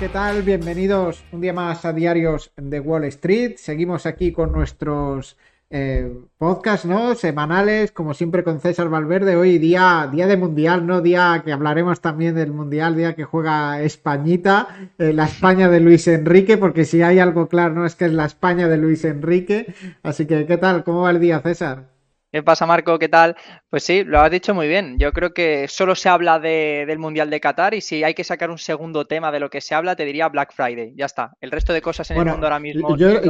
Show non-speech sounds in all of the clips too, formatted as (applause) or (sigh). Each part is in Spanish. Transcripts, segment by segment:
¿qué tal? Bienvenidos un día más a Diarios de Wall Street. Seguimos aquí con nuestros eh, podcasts, ¿no? Semanales, como siempre con César Valverde. Hoy día, día de Mundial, ¿no? Día que hablaremos también del Mundial, día que juega Españita, eh, la España de Luis Enrique, porque si hay algo claro, ¿no? Es que es la España de Luis Enrique. Así que, ¿qué tal? ¿Cómo va el día, César? ¿Qué pasa, Marco? ¿Qué tal? Pues sí, lo has dicho muy bien. Yo creo que solo se habla del Mundial de Qatar y si hay que sacar un segundo tema de lo que se habla, te diría Black Friday. Ya está. El resto de cosas en el mundo ahora mismo. Yo,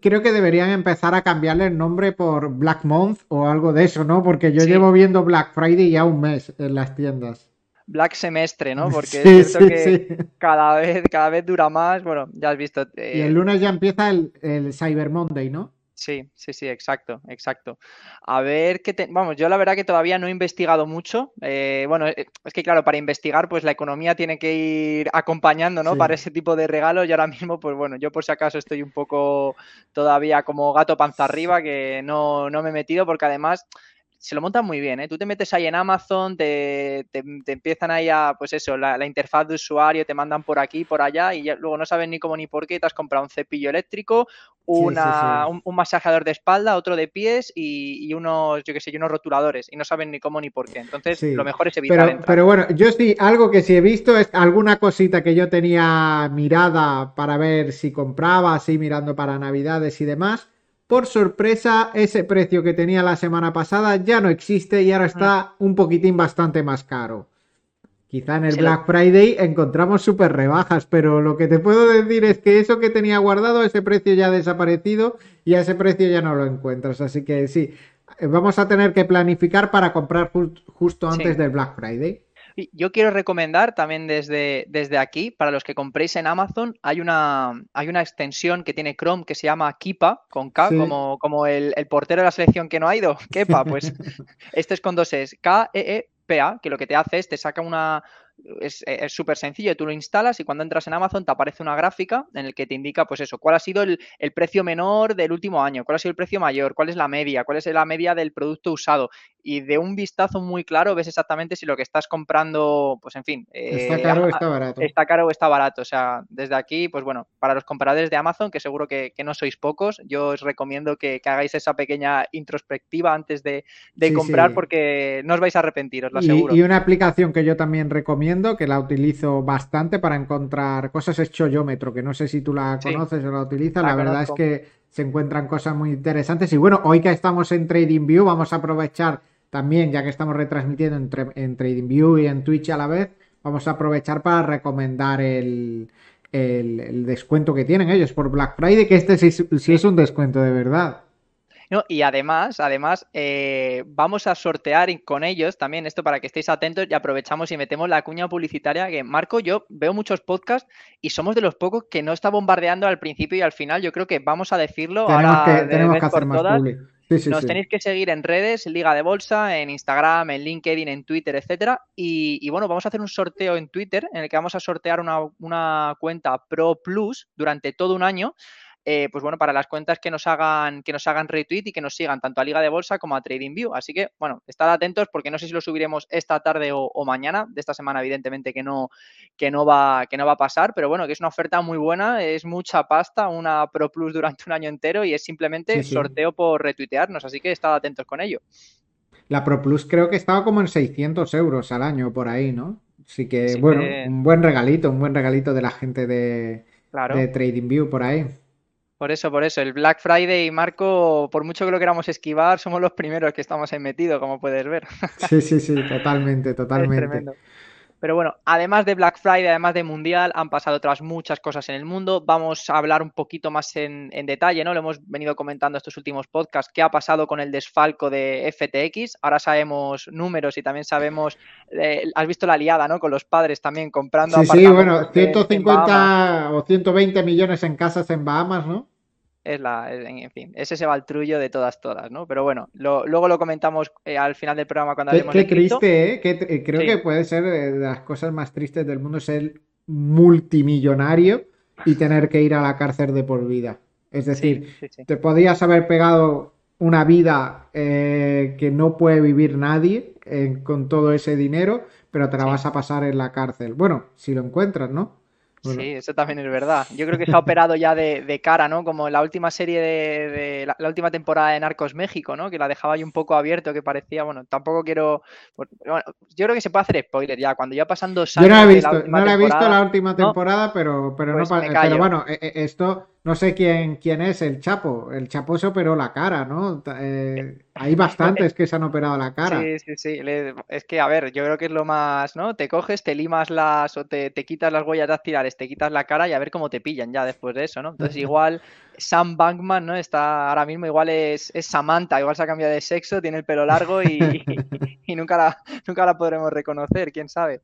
creo que deberían empezar a cambiarle el nombre por Black Month o algo de eso, ¿no? Porque yo llevo viendo Black Friday ya un mes en las tiendas. Black semestre, ¿no? Porque (laughs) es cierto que cada vez, cada vez dura más. Bueno, ya has visto. Y el lunes ya empieza el, el Cyber Monday, ¿no? Sí, sí, sí, exacto, exacto. A ver qué te... Vamos, yo la verdad que todavía no he investigado mucho. Eh, bueno, eh, es que claro, para investigar, pues la economía tiene que ir acompañando, ¿no? Para ese tipo de regalos. Y ahora mismo, pues bueno, yo por si acaso estoy un poco todavía como gato panza arriba, que no, no me he metido, porque además se lo montan muy bien, ¿eh? Tú te metes ahí en Amazon, te, te, empiezan ahí a, pues eso, la, interfaz de usuario, te mandan por aquí, por allá, y luego no sabes ni cómo ni por qué, te has comprado un cepillo eléctrico, una, Un, masajeador de espalda, otro de pies y, unos, yo qué sé, unos rotuladores, y no saben ni cómo ni por qué. Entonces, lo mejor es evitar pero, Pero bueno, yo sí, algo que sí he visto es alguna cosita que yo tenía mirada para ver si compraba, así mirando para Navidades y demás por sorpresa, ese precio que tenía la semana pasada ya no existe y ahora está un poquitín bastante más caro. Quizá en el Black Friday encontramos súper rebajas, pero lo que te puedo decir es que eso que tenía guardado, ese precio ya ha desaparecido y a ese precio ya no lo encuentras. Así que sí, vamos a tener que planificar para comprar justo antes del Black Friday. Yo quiero recomendar también desde, desde aquí, para los que compréis en Amazon, hay una, hay una extensión que tiene Chrome que se llama Kipa, con K, como, como el, portero de la selección que no ha ido. (laughs) Kepa, pues este es con dos S, K-E-E-P-A, que lo que te hace es te saca una, es súper sencillo, tú lo instalas y cuando entras en Amazon te aparece una gráfica en el que te indica, pues eso, cuál ha sido el, precio menor del último año, cuál ha sido el precio mayor, cuál es la media, cuál es la media del producto usado. Y de un vistazo muy claro ves exactamente si lo que estás comprando, pues en fin. está eh, caro o está barato. Está caro o está barato. O sea, desde aquí, pues bueno, para los compradores de Amazon, que seguro que, no sois pocos, yo os recomiendo que, hagáis esa pequeña introspectiva antes de, comprar porque no os vais a arrepentir, os lo aseguro. y una aplicación que yo también recomiendo que la utilizo bastante para encontrar cosas, es Choyómetro, que no sé si tú la conoces o la utilizas. La, verdad es que se encuentran cosas muy interesantes. Y bueno, hoy que estamos en TradingView, vamos a aprovechar también, ya que estamos retransmitiendo entre, en TradingView y en Twitch a la vez, vamos a aprovechar para recomendar el, descuento que tienen ellos por Black Friday, que este sí es un descuento de verdad y además, además, eh, vamos a sortear con ellos también esto para que estéis atentos y aprovechamos y metemos la cuña publicitaria que Marco, yo veo muchos podcasts y somos de los pocos que no está bombardeando al principio y al final. Yo creo que vamos a decirlo ahora que, tenemos que hacer más Nos tenéis que seguir en redes, Liga de Bolsa, en Instagram, en LinkedIn, en Twitter, etcétera. Y, bueno, vamos a hacer un sorteo en Twitter en el que vamos a sortear una, una cuenta Pro Plus durante todo un año eh, pues bueno, para las cuentas que nos hagan, que nos hagan retweet y que nos sigan tanto a Liga de Bolsa como a TradingView. Así que, bueno, estad atentos porque no sé si lo subiremos esta tarde o, mañana. De esta semana, evidentemente, que no, que no va, que no va a pasar, pero bueno, que es una oferta muy buena, es mucha pasta, una Pro Plus durante un año entero y es simplemente sorteo por retuitearnos. Así que estad atentos con ello. La Pro Plus creo que estaba como en 600 euros al año por ahí, ¿no? Así que, bueno, un buen regalito, un buen regalito de la gente de, de TradingView por ahí. Por eso, por eso. El Black Friday, Marco, por mucho que lo queramos esquivar, somos los primeros que estamos ahí metidos, como puedes ver. (laughs) Sí, sí, sí, totalmente, totalmente. Pero bueno, además de Black Friday, además de Mundial, han pasado otras muchas cosas en el mundo. Vamos a hablar un poquito más en, detalle, ¿no? Lo hemos venido comentando estos últimos podcasts, qué ha pasado con el desfalco de FTX. Ahora sabemos números y también sabemos, eh, has visto la liada, ¿no? Con los padres también comprando. Sí, sí, bueno, 150 o 120 millones en casas en Bahamas, ¿no? Es la, en fin, ese se va el trullo de todas, todas, ¿no? Pero bueno, luego lo comentamos eh, al final del programa cuando hablemos Qué triste, ¿eh? eh creo que puede ser de las cosas más tristes del mundo ser multimillonario y tener que ir a la cárcel de por vida. Es decir, te podías haber pegado una vida eh, que no puede vivir nadie con todo ese dinero, pero te la vas a pasar en la cárcel. Bueno, si lo encuentras, ¿no? Sí, eso también es verdad. Yo creo que se ha operado ya de, cara, ¿no? Como en la última serie de, la, última temporada de Narcos México, ¿no? Que la dejaba ahí un poco abierto, que parecía, bueno, tampoco quiero. Bueno, yo creo que se puede hacer spoiler ya, cuando ya pasan dos años. Yo no he visto, no la he visto la última temporada, pero, pero no pues Pero bueno, e, e, esto no sé quién, quién es el Chapo. El Chapo se operó la cara, ¿no? Eh, hay bastantes que se han operado la cara. Sí, sí, sí. Es que, a ver, yo creo que es lo más, ¿no? Te coges, te limas las o te, quitas las huellas dactilares, te quitas la cara y a ver cómo te pillan ya después de eso, ¿no? Entonces, (laughs) igual Sam Bankman, ¿no? Está ahora mismo, igual es, Samantha, igual se ha cambiado de sexo, tiene el pelo largo y, (laughs) nunca, la, nunca la podremos reconocer, quién sabe.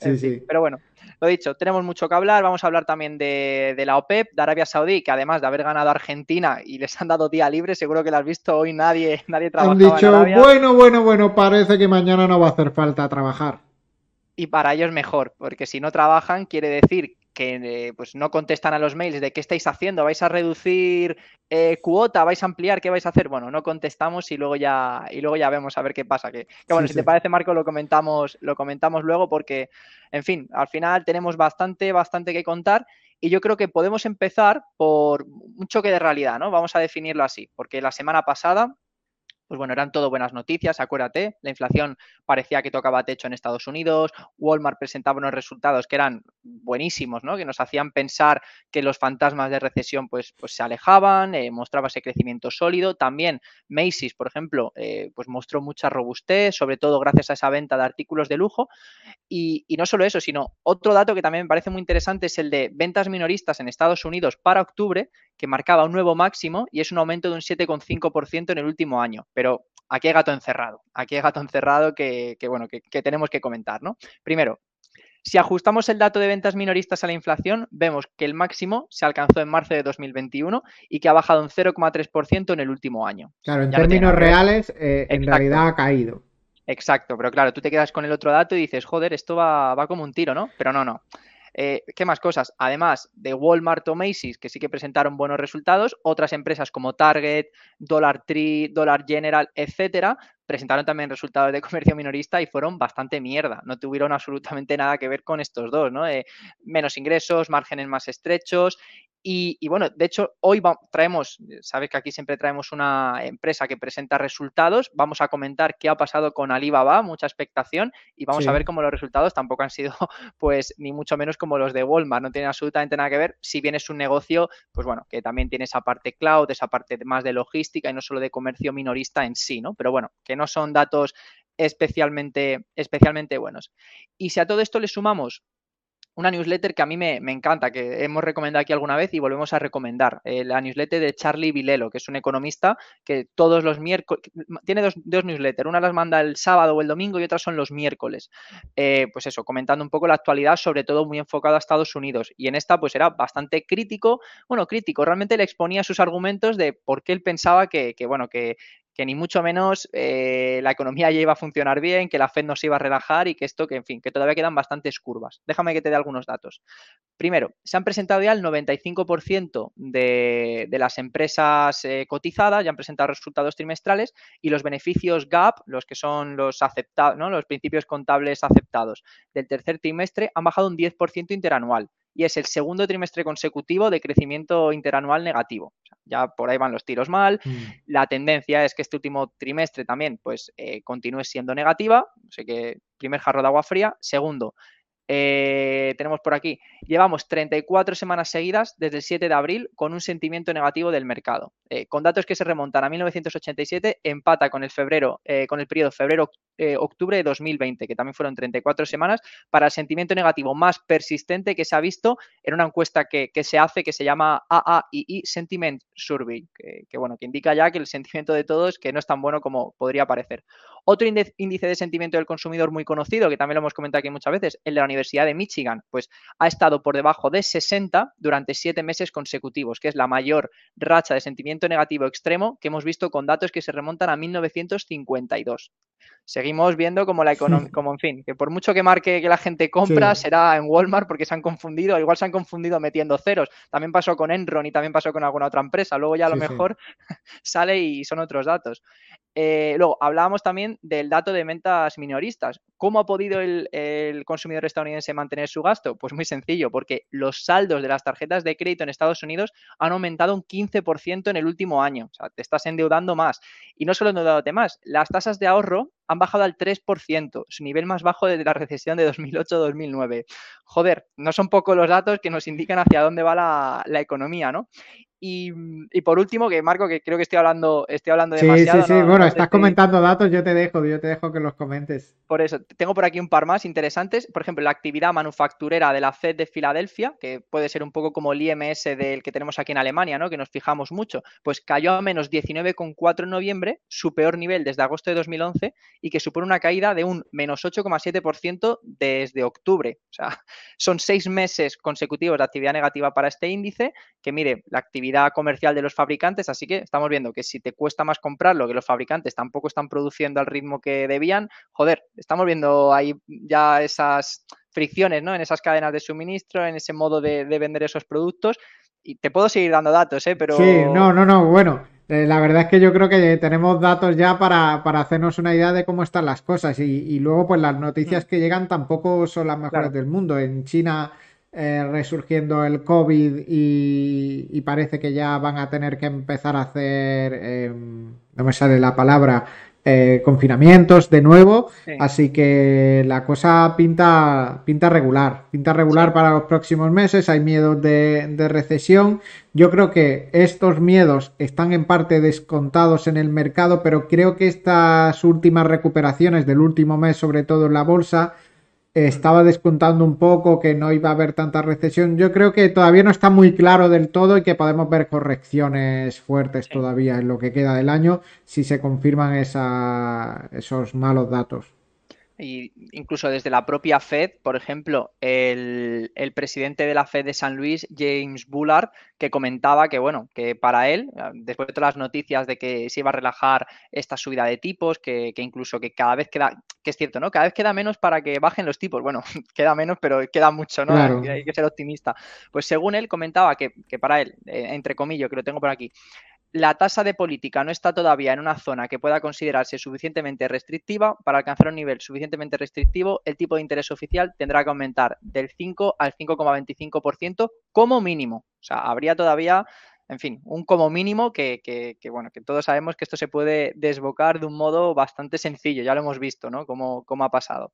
Sí, sí. Pero bueno, lo dicho, tenemos mucho que hablar. Vamos a hablar también de, la OPEP, de Arabia Saudí, que además de haber ganado a Argentina y les han dado día libre, seguro que lo has visto hoy nadie, (laughs) nadie trabaja. Han dicho, bueno, bueno, bueno, parece que mañana no va a hacer falta trabajar. Y para ellos mejor, porque si no trabajan quiere decir que eh, pues no contestan a los mails de qué estáis haciendo, vais a reducir eh, cuota, vais a ampliar, qué vais a hacer. Bueno, no contestamos y luego ya y luego ya vemos a ver qué pasa. Que, bueno, si te parece, Marco, lo comentamos, lo comentamos luego porque, en fin, al final tenemos bastante, bastante que contar. Y yo creo que podemos empezar por un choque de realidad, ¿no? Vamos a definirlo así, porque la semana pasada pues bueno, eran todo buenas noticias, acuérdate, la inflación parecía que tocaba techo en Estados Unidos, Walmart presentaba unos resultados que eran buenísimos, ¿no? Que nos hacían pensar que los fantasmas de recesión pues, pues se alejaban, eh, mostraba ese crecimiento sólido. También Macy's, por ejemplo, eh, pues mostró mucha robustez, sobre todo gracias a esa venta de artículos de lujo. Y, no solo eso, sino otro dato que también me parece muy interesante es el de ventas minoristas en Estados Unidos para octubre, que marcaba un nuevo máximo y es un aumento de un 7,5% en el último año. Aquí hay gato encerrado, aquí hay gato encerrado que, bueno, que, tenemos que comentar, ¿no? Primero, si ajustamos el dato de ventas minoristas a la inflación, vemos que el máximo se alcanzó en marzo de 2021 y que ha bajado un 0,3% en el último año. Claro, en términos reales, eh, en realidad ha caído. Exacto, pero claro, tú te quedas con el otro dato y dices, joder, esto va, va como un tiro, ¿no? Pero no, no. Eh, ¿Qué más cosas? Además de Walmart o Macy's, que sí que presentaron buenos resultados, otras empresas como Target, Dollar Tree, Dollar General, etcétera, presentaron también resultados de comercio minorista y fueron bastante mierda. No tuvieron absolutamente nada que ver con estos dos, ¿no? Eh, menos ingresos, márgenes más estrechos y, bueno, de hecho, hoy traemos, sabes que aquí siempre traemos una empresa que presenta resultados. Vamos a comentar qué ha pasado con Alibaba, mucha expectación, y vamos a ver cómo los resultados tampoco han sido, (laughs) pues, ni mucho menos como los de Walmart. No tienen absolutamente nada que ver. Si bien es un negocio, pues bueno, que también tiene esa parte cloud, esa parte más de logística y no solo de comercio minorista en sí, ¿no? Pero bueno, que no son datos especialmente, especialmente buenos. Y si a todo esto le sumamos una newsletter que a mí me, encanta, que hemos recomendado aquí alguna vez y volvemos a recomendar. Eh, la newsletter de Charlie Vilelo, que es un economista que todos los miércoles, tiene dos, dos, newsletters, una las manda el sábado o el domingo y otras son los miércoles. Eh, pues eso, comentando un poco la actualidad, sobre todo muy enfocado a Estados Unidos. Y en esta pues era bastante crítico, bueno, crítico, realmente le exponía sus argumentos de por qué él pensaba que, que bueno, que, que ni mucho menos eh, la economía ya iba a funcionar bien, que la Fed no se iba a relajar y que esto, que en fin, que todavía quedan bastantes curvas. Déjame que te dé algunos datos. Primero, se han presentado ya el 95% de, las empresas eh, cotizadas, ya han presentado resultados trimestrales y los beneficios GAP, los que son los aceptados, los principios contables aceptados del tercer trimestre, han bajado un 10% interanual y es el segundo trimestre consecutivo de crecimiento interanual negativo. ya por ahí van los tiros mal. Mm. La tendencia es que este último trimestre también pues eh, continúe siendo negativa. Así que primer jarro de agua fría. Segundo, eh, tenemos por aquí, llevamos 34 semanas seguidas desde el 7 de abril con un sentimiento negativo del mercado. Eh, con datos que se remontan a 1987, empata con el febrero, eh, con el periodo febrero-octubre de 2020, que también fueron 34 semanas, para el sentimiento negativo más persistente que se ha visto en una encuesta que, se hace que se llama AAII Sentiment Survey, que, que, bueno, que indica ya que el sentimiento de todos que no es tan bueno como podría parecer. Otro índice de sentimiento del consumidor muy conocido, que también lo hemos comentado aquí muchas veces, el de la Universidad de Michigan, pues ha estado por debajo de 60 durante siete meses consecutivos, que es la mayor racha de sentimiento negativo extremo que hemos visto con datos que se remontan a 1952. Seguimos viendo como la economía, (laughs) como en fin, que por mucho que marque que la gente compra, será en Walmart porque se han confundido, igual se han confundido metiendo ceros. También pasó con Enron y también pasó con alguna otra empresa. Luego ya a lo mejor (laughs) sale y son otros datos. Eh, luego, hablábamos también del dato de ventas minoristas. ¿Cómo ha podido el, consumidor estadounidense mantener su gasto? Pues muy sencillo, porque los saldos de las tarjetas de crédito en Estados Unidos han aumentado un 15% en el último año. O sea, te estás endeudando más. Y no solo endeudándote más, las tasas de ahorro han bajado al 3%, su nivel más bajo desde la recesión de 2008-2009. Joder, no son pocos los datos que nos indican hacia dónde va la, la economía, ¿no? Y, por último, que Marco, que creo que estoy hablando, estoy hablando demasiado. Sí, sí, sí. bueno, estás comentando datos, yo te dejo, yo te dejo que los comentes. Por eso, tengo por aquí un par más interesantes. Por ejemplo, la actividad manufacturera de la Fed de Filadelfia, que puede ser un poco como el IMS del que tenemos aquí en Alemania, ¿no? Que nos fijamos mucho. Pues cayó a menos 19,4 en noviembre, su peor nivel desde agosto de 2011, y que supone una caída de un menos 8,7% desde octubre. O sea, (laughs) son seis meses consecutivos de actividad negativa para este índice, que mire, la actividad comercial de los fabricantes, así que estamos viendo que si te cuesta más comprarlo, que los fabricantes tampoco están produciendo al ritmo que debían, joder, estamos viendo ahí ya esas fricciones, ¿no? En esas cadenas de suministro, en ese modo de, vender esos productos. Y te puedo seguir dando datos, ¿eh? Pero... Sí, no, no, no, bueno, eh, la verdad es que yo creo que tenemos datos ya para, hacernos una idea de cómo están las cosas y, luego pues las noticias mm. que llegan tampoco son las mejores del mundo. En China eh, resurgiendo el COVID y, parece que ya van a tener que empezar a hacer, em, no me sale la palabra, eh, confinamientos de nuevo. Así que la cosa pinta, pinta regular, pinta regular para los próximos meses. Hay miedos de, de recesión. Yo creo que estos miedos están en parte descontados en el mercado, pero creo que estas últimas recuperaciones del último mes, sobre todo en la bolsa, estaba descontando un poco que no iba a haber tanta recesión. Yo creo que todavía no está muy claro del todo y que podemos ver correcciones fuertes todavía en lo que queda del año si se confirman esos malos datos. Y incluso desde la propia Fed, por ejemplo, el, presidente de la Fed de San Luis, James Bullard, que comentaba que, bueno, que para él, después de todas las noticias de que se iba a relajar esta subida de tipos, que, incluso que cada vez queda, que es cierto, ¿no? Cada vez queda menos para que bajen los tipos. Bueno, (laughs) queda menos, pero queda mucho, ¿no? Hay, que ser optimista. Pues según él comentaba que, que para él, eh, entre comillas, que lo tengo por aquí, la tasa de política no está todavía en una zona que pueda considerarse suficientemente restrictiva. Para alcanzar un nivel suficientemente restrictivo, el tipo de interés oficial tendrá que aumentar del 5 al 5,25% como mínimo. O sea, habría todavía, en fin, un como mínimo que, bueno, que todos sabemos que esto se puede desbocar de un modo bastante sencillo. Ya lo hemos visto, ¿no? Cómo, ha pasado.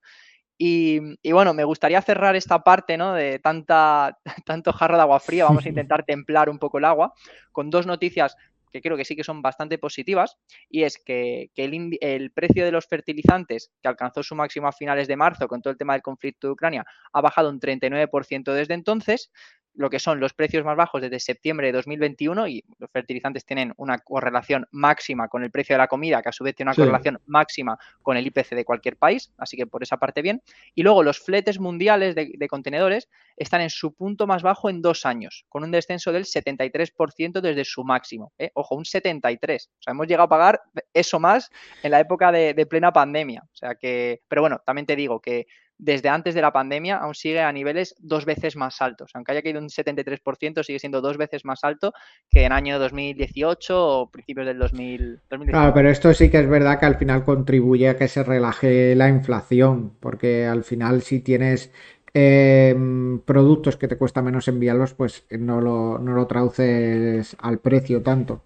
Y, bueno, me gustaría cerrar esta parte ¿no? de tanta, (laughs) tanto jarro de agua fría, vamos a (laughs) intentar templar un poco el agua, con dos noticias que creo que sí que son bastante positivas, y es que, el, precio de los fertilizantes, que alcanzó su máximo a finales de marzo con todo el tema del conflicto de Ucrania, ha bajado un 39% desde entonces, lo que son los precios más bajos desde septiembre de 2021 y los fertilizantes tienen una correlación máxima con el precio de la comida, que a su vez tiene una correlación máxima con el IPC de cualquier país, así que por esa parte bien. Y luego los fletes mundiales de, contenedores están en su punto más bajo en dos años, con un descenso del 73% desde su máximo. ¿eh? Ojo, un 73. O sea, hemos llegado a pagar eso más en la época de, de plena pandemia. O sea que, pero bueno, también te digo que desde antes de la pandemia aún sigue a niveles dos veces más altos. Aunque haya caído un 73%, sigue siendo dos veces más alto que en año 2018 o principios del 2000, Claro, pero esto sí que es verdad que al final contribuye a que se relaje la inflación, porque al final si tienes em, productos que te cuesta menos enviarlos, pues no lo, no lo traduces al precio tanto.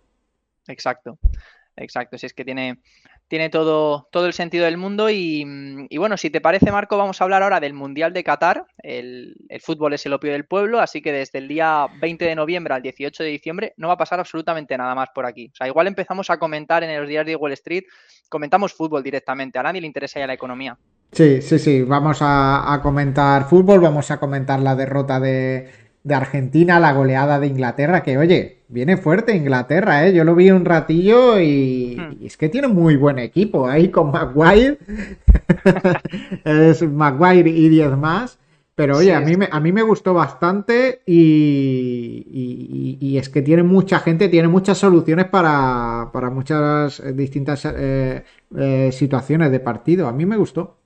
Exacto, exacto. Si es que tiene, tiene todo, todo el sentido del mundo. Y, bueno, si te parece, Marco, vamos a hablar ahora del Mundial de Qatar. El, fútbol es el opio del pueblo, así que desde el día 20 de noviembre al 18 de diciembre no va a pasar absolutamente nada más por aquí. O sea, igual empezamos a comentar en los días de Wall Street, comentamos fútbol directamente, a nadie le interesa ya la economía. Sí, sí, sí, vamos a comentar fútbol, vamos a comentar la derrota de, de Argentina, la goleada de Inglaterra, que oye, viene fuerte Inglaterra, ¿eh? Yo lo vi un ratillo y, hmm. es que tiene muy buen equipo ahí con Maguire. (laughs) es Maguire y 10 más. Pero oye, a, mí me, a mí me gustó bastante y, y, es que tiene mucha gente, tiene muchas soluciones para, para muchas distintas eh, eh, situaciones de partido. A mí me gustó.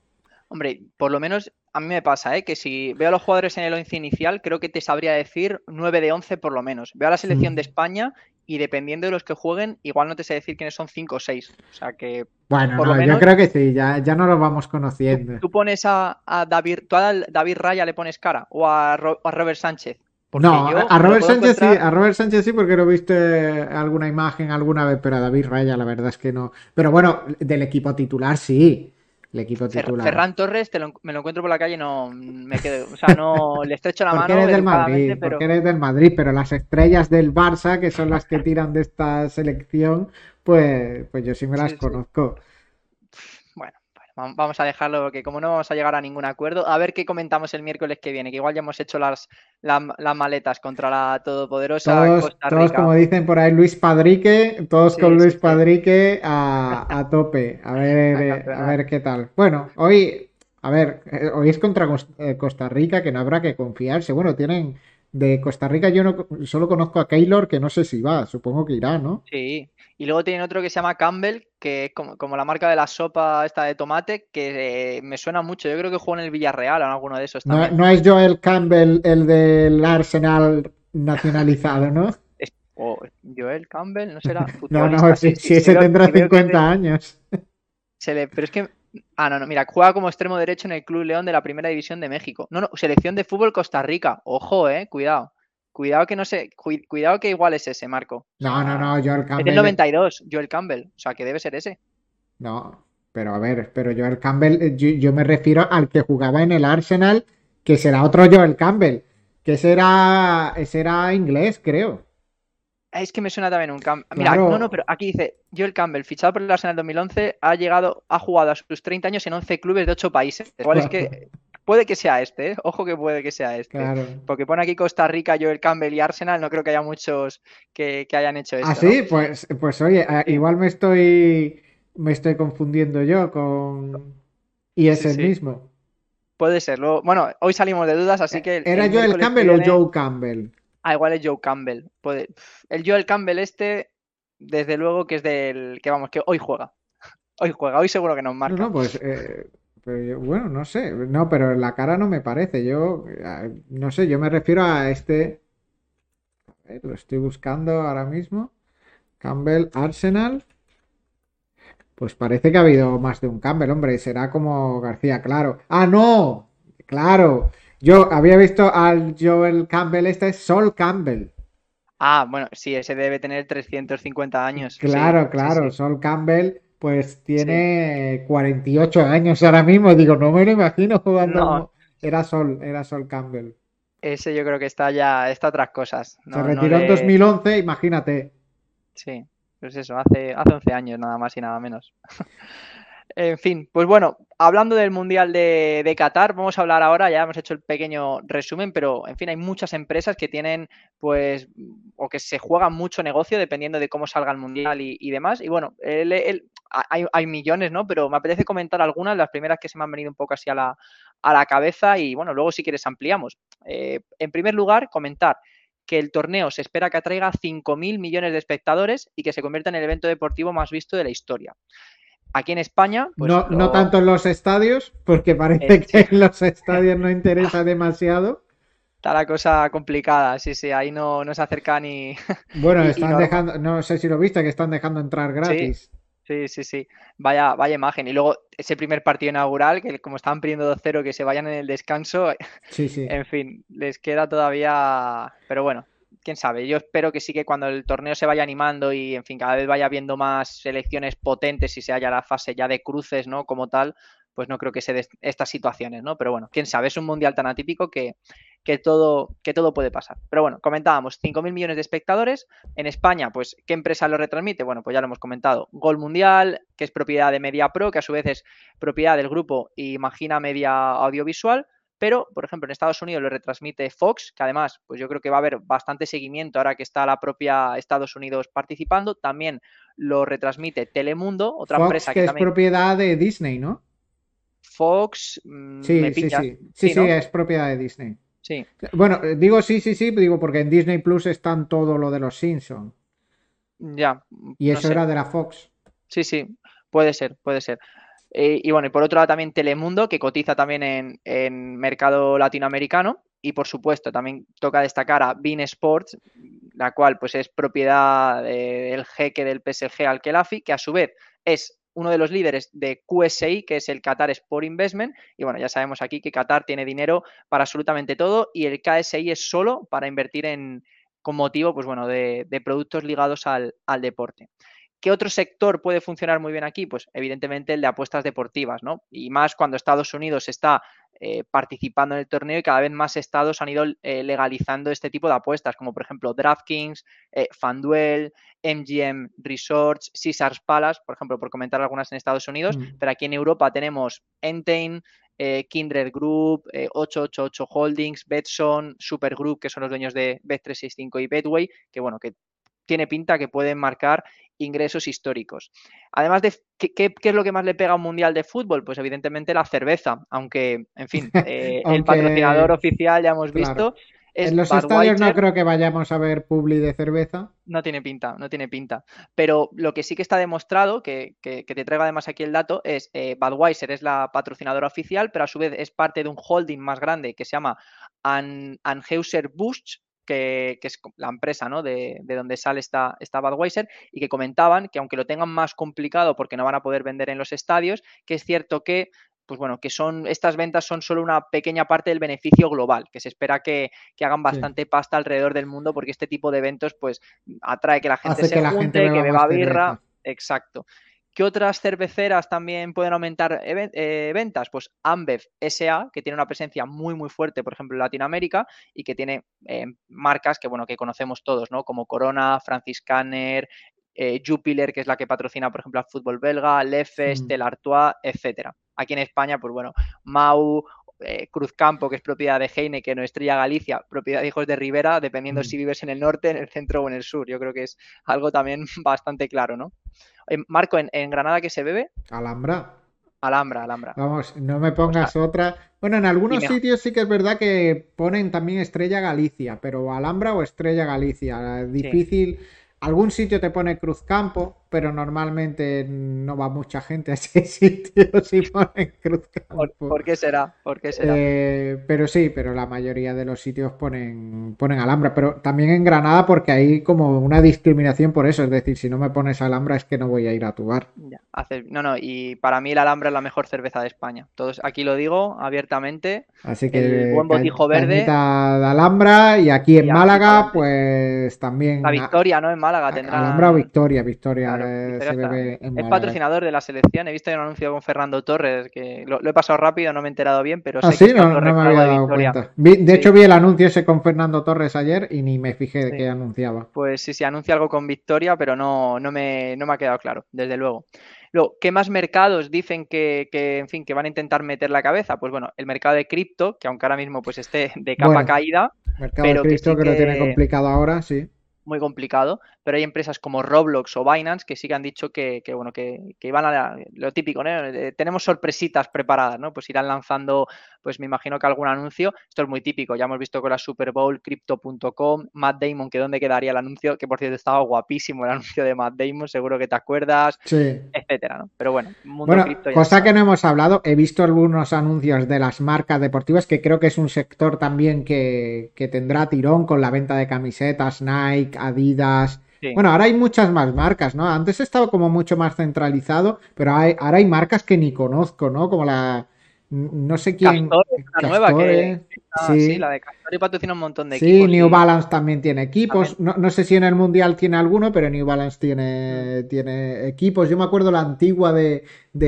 Hombre, por lo menos a mí me pasa, ¿eh? que si veo a los jugadores en el 11 inicial, creo que te sabría decir 9 de 11 por lo menos. Veo a la selección de España y dependiendo de los que jueguen, igual no te sé decir quiénes son 5 o 6. O sea que. Bueno, por yo creo que sí, ya, ya no los vamos conociendo. Tú, pones a, David, tú a David Raya le pones cara o a, Robert Sánchez. no, a Robert Sánchez sí, a Robert Sánchez sí, porque lo viste alguna imagen alguna vez, pero a David Raya la verdad es que no. Pero bueno, del equipo titular sí el equipo titular. Ferran Torres, me lo encuentro por la calle, no me quedo, o sea, (laughs) no le estrecho la porque mano. Eres del Madrid, pero... Porque eres del Madrid, pero las estrellas del Barça, que son las que tiran de esta selección, pues, pues yo sí me las conozco. Vamos a dejarlo porque como no vamos a llegar a ningún acuerdo, a ver qué comentamos el miércoles que viene, que igual ya hemos hecho las, las, maletas contra la todopoderosa todos, Costa Rica. Todos, como dicen por ahí, Luis Padrique, todos con Luis Padrique (laughs) a, tope. A ver, a ver qué tal. Bueno, hoy, a ver, eh, hoy es contra eh, Costa Rica, que no habrá que confiarse. Bueno, tienen de Costa Rica yo no, solo conozco a Keylor, que no sé si va, supongo que irá, ¿no? Sí, y luego tienen otro que se llama Campbell, que es como, la marca de la sopa esta de tomate, que eh, me suena mucho. Yo creo que juega en el Villarreal o en alguno de esos también. No, es Joel Campbell el del Arsenal nacionalizado, ¿no? Joel Campbell, no será. (laughs) no, no, si, ese tendrá 50 años. pero es que. Ah, no, no, mira, juega como extremo derecho en el Club León de la Primera División de México. No, no, selección de fútbol Costa Rica. Ojo, eh, cuidado. Cuidado que no sé, cuidado que igual es ese, Marco. No, no, no, Joel Campbell. Es el 92, Joel Campbell. O sea, que debe ser ese. No, pero a ver, pero Joel Campbell, eh, yo, me refiero al que jugaba en el Arsenal, que será otro Joel Campbell. Que será, ese era inglés, creo. Es que me suena también un Campbell. Mira, no, no, pero aquí dice Joel Campbell, fichado por el Arsenal 2011, ha llegado, ha jugado a sus 30 años en 11 clubes de 8 países. Igual es que Puede que sea este, ¿eh? ojo que puede que sea este. Porque pone aquí Costa Rica, Joel Campbell y Arsenal, no creo que haya muchos que, hayan hecho esto. Ah, sí, pues, pues oye, igual me estoy me estoy confundiendo yo con y es el mismo. Puede ser. Bueno, hoy salimos de dudas, así que. ¿Era Joel Campbell o Joe Campbell? Ah, igual es Joe Campbell. Puede... El Joel Campbell este, desde luego que es del que vamos, que hoy juega. (laughs) Hoy juega, hoy seguro que nos marca. No, pues eh, bueno, no sé. No, pero la cara no me parece. Yo, no sé, yo me refiero a este. A ver, lo estoy buscando ahora mismo. Campbell Arsenal. Pues parece que ha habido más de un Campbell, hombre. Será como García, claro. ¡Ah, no! Claro. Yo había visto al Joel Campbell, este es Sol Campbell. Ah, bueno, sí, ese debe tener 350 años. Claro, claro, Sol Campbell pues tiene 48 años ahora mismo. Digo, no me lo imagino jugando. Era Sol, era Sol Campbell. Ese yo creo que está ya, está otras cosas. Se retiró en 2011, imagínate. Sí, pues eso, hace, hace 11 años nada más y nada menos. (laughs) En fin, pues bueno, hablando del Mundial de, Qatar, vamos a hablar ahora, ya hemos hecho el pequeño resumen, pero en fin, hay muchas empresas que tienen, pues, o que se juegan mucho negocio dependiendo de cómo salga el Mundial y, demás. Y bueno, hay, millones, ¿no? Pero me apetece comentar algunas, las primeras que se me han venido un poco así a la, a la cabeza y bueno, luego si quieres ampliamos. Eh, en primer lugar, comentar que el torneo se espera que atraiga 5.000 millones de espectadores y que se convierta en el evento deportivo más visto de la historia. Aquí en España. Pues no, no tanto en los estadios, porque parece eh, que (laughs) en los estadios no interesa demasiado. Está la cosa complicada, sí, sí, ahí no, no se acerca ni. (laughs) Bueno, (laughs) están dejando, no sé si lo viste, que están dejando entrar gratis. Sí, sí, sí. Vaya, vaya imagen. Y luego ese primer partido inaugural, que como estaban pidiendo 2-0, que se vayan en el descanso. Sí, sí. En fin, les queda todavía. Pero bueno, quién sabe. Yo espero que sí que cuando el torneo se vaya animando y, en fin, cada vez vaya viendo más selecciones potentes y se haya la fase ya de cruces, ¿no? Como tal, pues no creo que se den estas situaciones, ¿no? Pero bueno, quién sabe, es un mundial tan atípico que, que, todo, que todo puede pasar. Pero bueno, comentábamos, 5.000 millones de espectadores. En España, pues, ¿qué empresa lo retransmite? Bueno, pues ya lo hemos comentado. Gol Mundial, que es propiedad de Media Pro, que a su vez es propiedad del grupo Imagina Media Audiovisual. Pero, por ejemplo, en Estados Unidos lo retransmite Fox, que además, pues yo creo que va a haber bastante seguimiento ahora que está la propia Estados Unidos participando. También lo retransmite Telemundo, otra empresa que, es propiedad de Disney, ¿no? Fox, mm, sí, me sí, sí, sí, sí, es propiedad de Disney. Sí. Bueno, digo sí, sí, sí, digo porque en Disney Plus están todo lo de los Simpsons. Ya. Y eso era de la Fox. Sí, sí, puede ser, puede ser. Eh, y bueno, y por otro lado también Telemundo, que cotiza también en, mercado latinoamericano. Y por supuesto, también toca destacar a Bean Sports, la cual pues es propiedad del jeque del PSG al Kelafi, que a su vez es uno de los líderes de QSI, que es el Qatar Sport Investment. Y bueno, ya sabemos aquí que Qatar tiene dinero para absolutamente todo y el KSI es solo para invertir en, con motivo, pues bueno, de, productos ligados al deporte. ¿Qué otro sector puede funcionar muy bien aquí? Pues evidentemente el de apuestas deportivas, ¿no? Y más cuando Estados Unidos está eh, participando en el torneo y cada vez más estados han ido eh, legalizando este tipo de apuestas, como por ejemplo DraftKings, eh, FanDuel, MGM Resorts, Caesars Palace, por ejemplo, por comentar algunas en Estados Unidos, mm. pero aquí en Europa tenemos Entain, Kindred Group, 888 Holdings, Betson, Supergroup, que son los dueños de Bet365 y Betway, que bueno, que tiene pinta que pueden marcar ingresos históricos. Además de ¿qué, es lo que más le pega a un mundial de fútbol, pues evidentemente la cerveza, aunque, en fin, (laughs) eh, el patrocinador oficial ya hemos visto. en los estadios no creo que vayamos a ver publi de cerveza. No tiene pinta, no tiene pinta. Pero lo que sí que está demostrado, que, te traigo además aquí el dato, es eh, Budweiser es la patrocinadora oficial, pero a su vez es parte de un holding más grande que se llama Anheuser-Busch, que, es la empresa ¿no? de, donde sale esta, esta Budweiser, y que comentaban que aunque lo tengan más complicado porque no van a poder vender en los estadios, que es cierto que pues bueno, que son estas ventas son solo una pequeña parte del beneficio global, que se espera que, hagan bastante pasta alrededor del mundo, porque este tipo de eventos, pues, atrae que la gente se junte, que beba birra. Exacto. ¿Qué otras cerveceras también pueden aumentar eh, ventas? Pues Ambev SA, que tiene una presencia muy muy fuerte, por ejemplo, en Latinoamérica y que tiene eh, marcas que bueno que conocemos todos, ¿no? Como Corona, Franciscaner, eh, Jupiler, que es la que patrocina, por ejemplo, al fútbol belga, Lefes, mm. Artois, etcétera. Aquí en España, pues bueno, Mau, eh, Cruzcampo, que es propiedad de Heineken o Estrella Galicia, propiedad de Hijos de Rivera, dependiendo mm. si vives en el norte, en el centro o en el sur. Yo creo que es algo también (laughs) bastante claro, ¿no? Eh, Marco, ¿en, Granada qué se bebe? Alhambra. Alhambra, Alhambra. Vamos, no me pongas otra. Bueno, en algunos sitios sí que es verdad que ponen también Estrella Galicia, pero Alhambra o Estrella Galicia. Difícil. Algún sitio te pone Cruzcampo, pero normalmente no va mucha gente a ese (laughs) sitio si ponen Cruzcampo. ¿Por, qué será? ¿Por qué será? Eh, pero sí, pero la mayoría de los sitios ponen, ponen Alhambra, pero también en Granada porque hay como una discriminación por eso, es decir, si no me pones Alhambra es que no voy a ir a tu bar. no, no, y para mí la Alhambra es la mejor cerveza de España. Todos, aquí lo digo abiertamente. Así que el buen botijo verde. de Alhambra y aquí en Málaga, pues también. La Victoria, ¿no? En Málaga tendrá. Alhambra o Victoria, Victoria es patrocinador de la selección. He visto un anuncio con Fernando Torres, que lo, he pasado rápido, no me he enterado bien, pero ¿Ah, sí? no, me había dado cuenta. de hecho, vi el anuncio ese con Fernando Torres ayer y ni me fijé de qué anunciaba. Pues sí, sí, anuncia algo con Victoria, pero no, no, me, no me ha quedado claro, desde luego. Luego, ¿qué más mercados dicen que, en fin, que van a intentar meter la cabeza? Pues bueno, el mercado de cripto, que aunque ahora mismo pues esté de capa caída. Mercado de cripto que, que lo tiene complicado ahora, sí muy complicado, pero hay empresas como Roblox o Binance que sí que han dicho que, bueno, que, iban a lo típico, ¿no? Eh, tenemos sorpresitas preparadas, ¿no? Pues irán lanzando, pues me imagino que algún anuncio. Esto es muy típico, ya hemos visto con la Super Bowl, Crypto.com, Matt Damon, que dónde quedaría el anuncio, que por cierto estaba guapísimo el anuncio de Matt Damon, seguro que te acuerdas, sí. etcétera, ¿no? Pero bueno, mundo bueno, cosa que no hemos hablado, he visto algunos anuncios de las marcas deportivas que creo que es un sector también que, que tendrá tirón con la venta de camisetas, Nike, Adidas. Bueno, ahora hay muchas más marcas, ¿no? Antes estaba como mucho más centralizado, pero hay, ahora hay marcas que ni conozco, ¿no? Como la. No sé quién. la nueva que. sí. la de patrocina un montón de equipos. Sí, New Balance también tiene equipos. No, sé si en el Mundial tiene alguno, pero New Balance tiene, mm. tiene equipos. Yo me acuerdo la antigua de,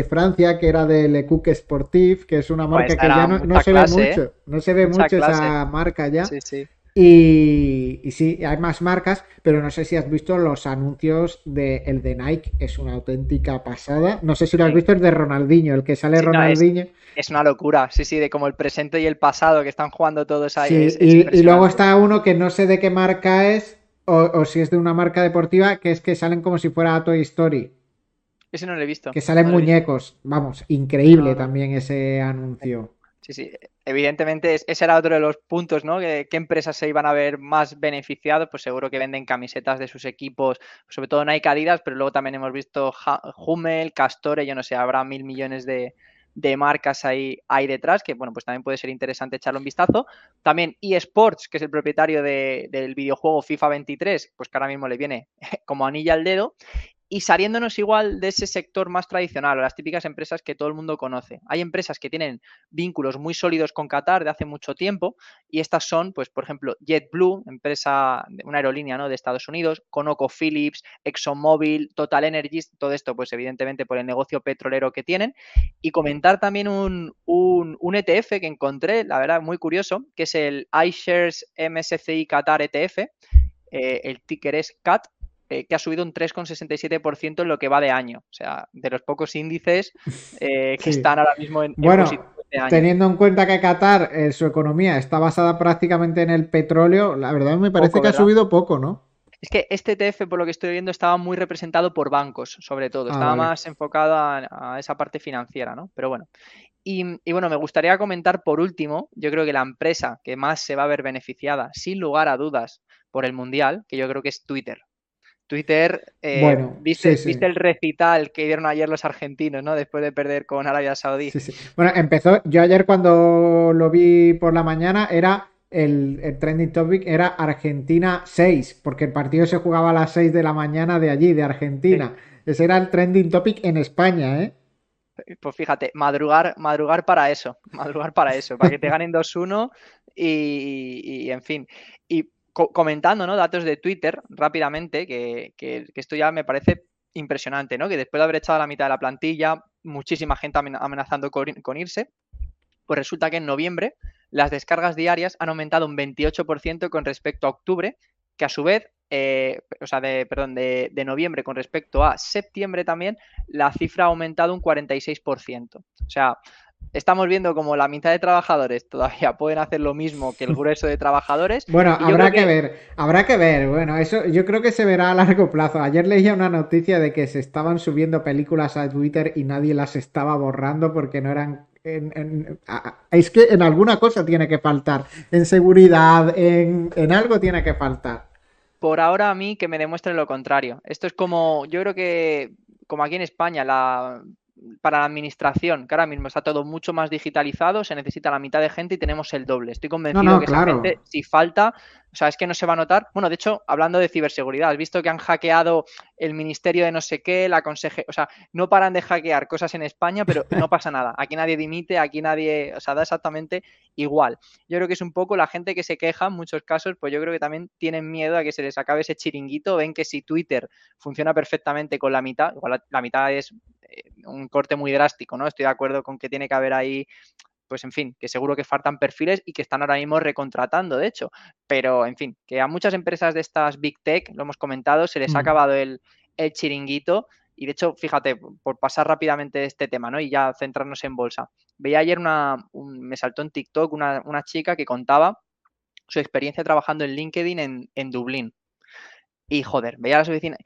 Francia, que era de Le Coq Sportif, que es una marca pues que ya no, se ve mucho. ¿eh? No se ve mucho esa marca ya. Sí, sí. Y, sí, hay más marcas, pero no sé si has visto los anuncios de el de Nike, es una auténtica pasada. No sé si lo has visto, el de Ronaldinho, el que sale Ronaldinho. es, una locura, sí, sí, de como el presente y el pasado que están jugando todos ahí. y, luego está uno que no sé de qué marca es, o, si es de una marca deportiva, que es que salen como si fuera Toy Story. Ese no lo he visto. Que salen muñecos. Vamos, increíble también ese anuncio. Sí, sí. Evidentemente, ese era otro de los puntos, ¿no? ¿Qué, empresas se iban a ver más beneficiados? Pues seguro que venden camisetas de sus equipos, sobre todo Nike Adidas, pero luego también hemos visto Hummel, Castore, yo no sé, habrá mil millones de, marcas ahí, ahí detrás, que bueno, pues también puede ser interesante echarle un vistazo. También eSports, que es el propietario del videojuego FIFA 23, pues que ahora mismo le viene (laughs) como anilla al dedo. Y saliéndonos igual de ese sector más tradicional o las típicas empresas que todo el mundo conoce. Hay empresas que tienen vínculos muy sólidos con Qatar de hace mucho tiempo y estas son, pues, por ejemplo, JetBlue, empresa, una aerolínea ¿no? de Estados Unidos, Conoco Phillips, ExxonMobil, Total Energies, todo esto, pues, evidentemente por el negocio petrolero que tienen. Y comentar también un, un ETF que encontré, la verdad, muy curioso, que es el iShares MSCI Qatar ETF. Eh, el ticker es CAT eh, que ha subido un 3,67% en lo que va de año. O sea, de los pocos índices (laughs) eh, que están ahora mismo en, bueno, Teniendo en cuenta que Qatar, eh, su economía está basada prácticamente en el petróleo, la verdad me parece que ha subido poco, ¿no? Es que este ETF, por lo que estoy viendo, estaba muy representado por bancos, sobre todo. Ah, estaba más enfocado a, esa parte financiera, ¿no? Pero bueno. Y, y, bueno, me gustaría comentar por último, yo creo que la empresa que más se va a ver beneficiada, sin lugar a dudas, por el Mundial, que yo creo que es Twitter. Twitter, eh, viste, el recital que dieron ayer los argentinos, ¿no? Después de perder con Arabia Saudí. Sí. Bueno, empezó, yo ayer cuando lo vi por la mañana era el, trending topic era Argentina 6, porque el partido se jugaba a las 6 de la mañana de allí, de Argentina. Ese era el trending topic en España, ¿eh? Pues fíjate, madrugar, madrugar para eso, (laughs) madrugar para eso, para que te ganen 2-1 y, y, en fin. Y comentando, ¿no? Datos de Twitter rápidamente, que, esto ya me parece impresionante, ¿no? Que después de haber echado la mitad de la plantilla, muchísima gente amenazando con, irse, pues resulta que en noviembre las descargas diarias han aumentado un 28% con respecto a octubre, que a su vez, eh, o sea, de, perdón, de, noviembre con respecto a septiembre también, la cifra ha aumentado un 46%. O sea, estamos viendo como la mitad de trabajadores todavía (laughs) pueden hacer lo mismo que el grueso de trabajadores. Bueno, habrá que... ver, habrá que ver. Bueno, eso yo creo que se verá a largo plazo. Ayer leía una noticia de que se estaban subiendo películas a Twitter y nadie las estaba borrando porque no eran es que en alguna cosa tiene que faltar. En seguridad, en, en, algo tiene que faltar. Por ahora a mí que me demuestren lo contrario. Esto es como, yo creo que como aquí en España, la para la administración, que ahora mismo está todo mucho más digitalizado, se necesita la mitad de gente y tenemos el doble. Estoy convencido que esa gente, si falta, o sea, es que no se va a notar. Bueno, de hecho, hablando de ciberseguridad, has visto que han hackeado el ministerio de no sé qué, la conseje, o sea, no paran de hackear cosas en España, pero no (laughs) pasa nada. Aquí nadie dimite, aquí nadie, o sea, da exactamente igual. Yo creo que es un poco la gente que se queja en muchos casos, pues yo creo que también tienen miedo a que se les acabe ese chiringuito. Ven que si Twitter funciona perfectamente con la mitad, igual la mitad es un corte muy drástico, ¿no? Estoy de acuerdo con que tiene que haber ahí pues en fin, que seguro que faltan perfiles y que están ahora mismo recontratando, de hecho. Pero, en fin, que a muchas empresas de estas Big Tech, lo hemos comentado, se les ha mm. acabado el, chiringuito. Y de hecho, fíjate, por pasar rápidamente este tema, ¿no? Y ya centrarnos en bolsa. Veía ayer una, me saltó en TikTok una, chica que contaba su experiencia trabajando en LinkedIn en, en Dublín. Y joder, veía a las oficinas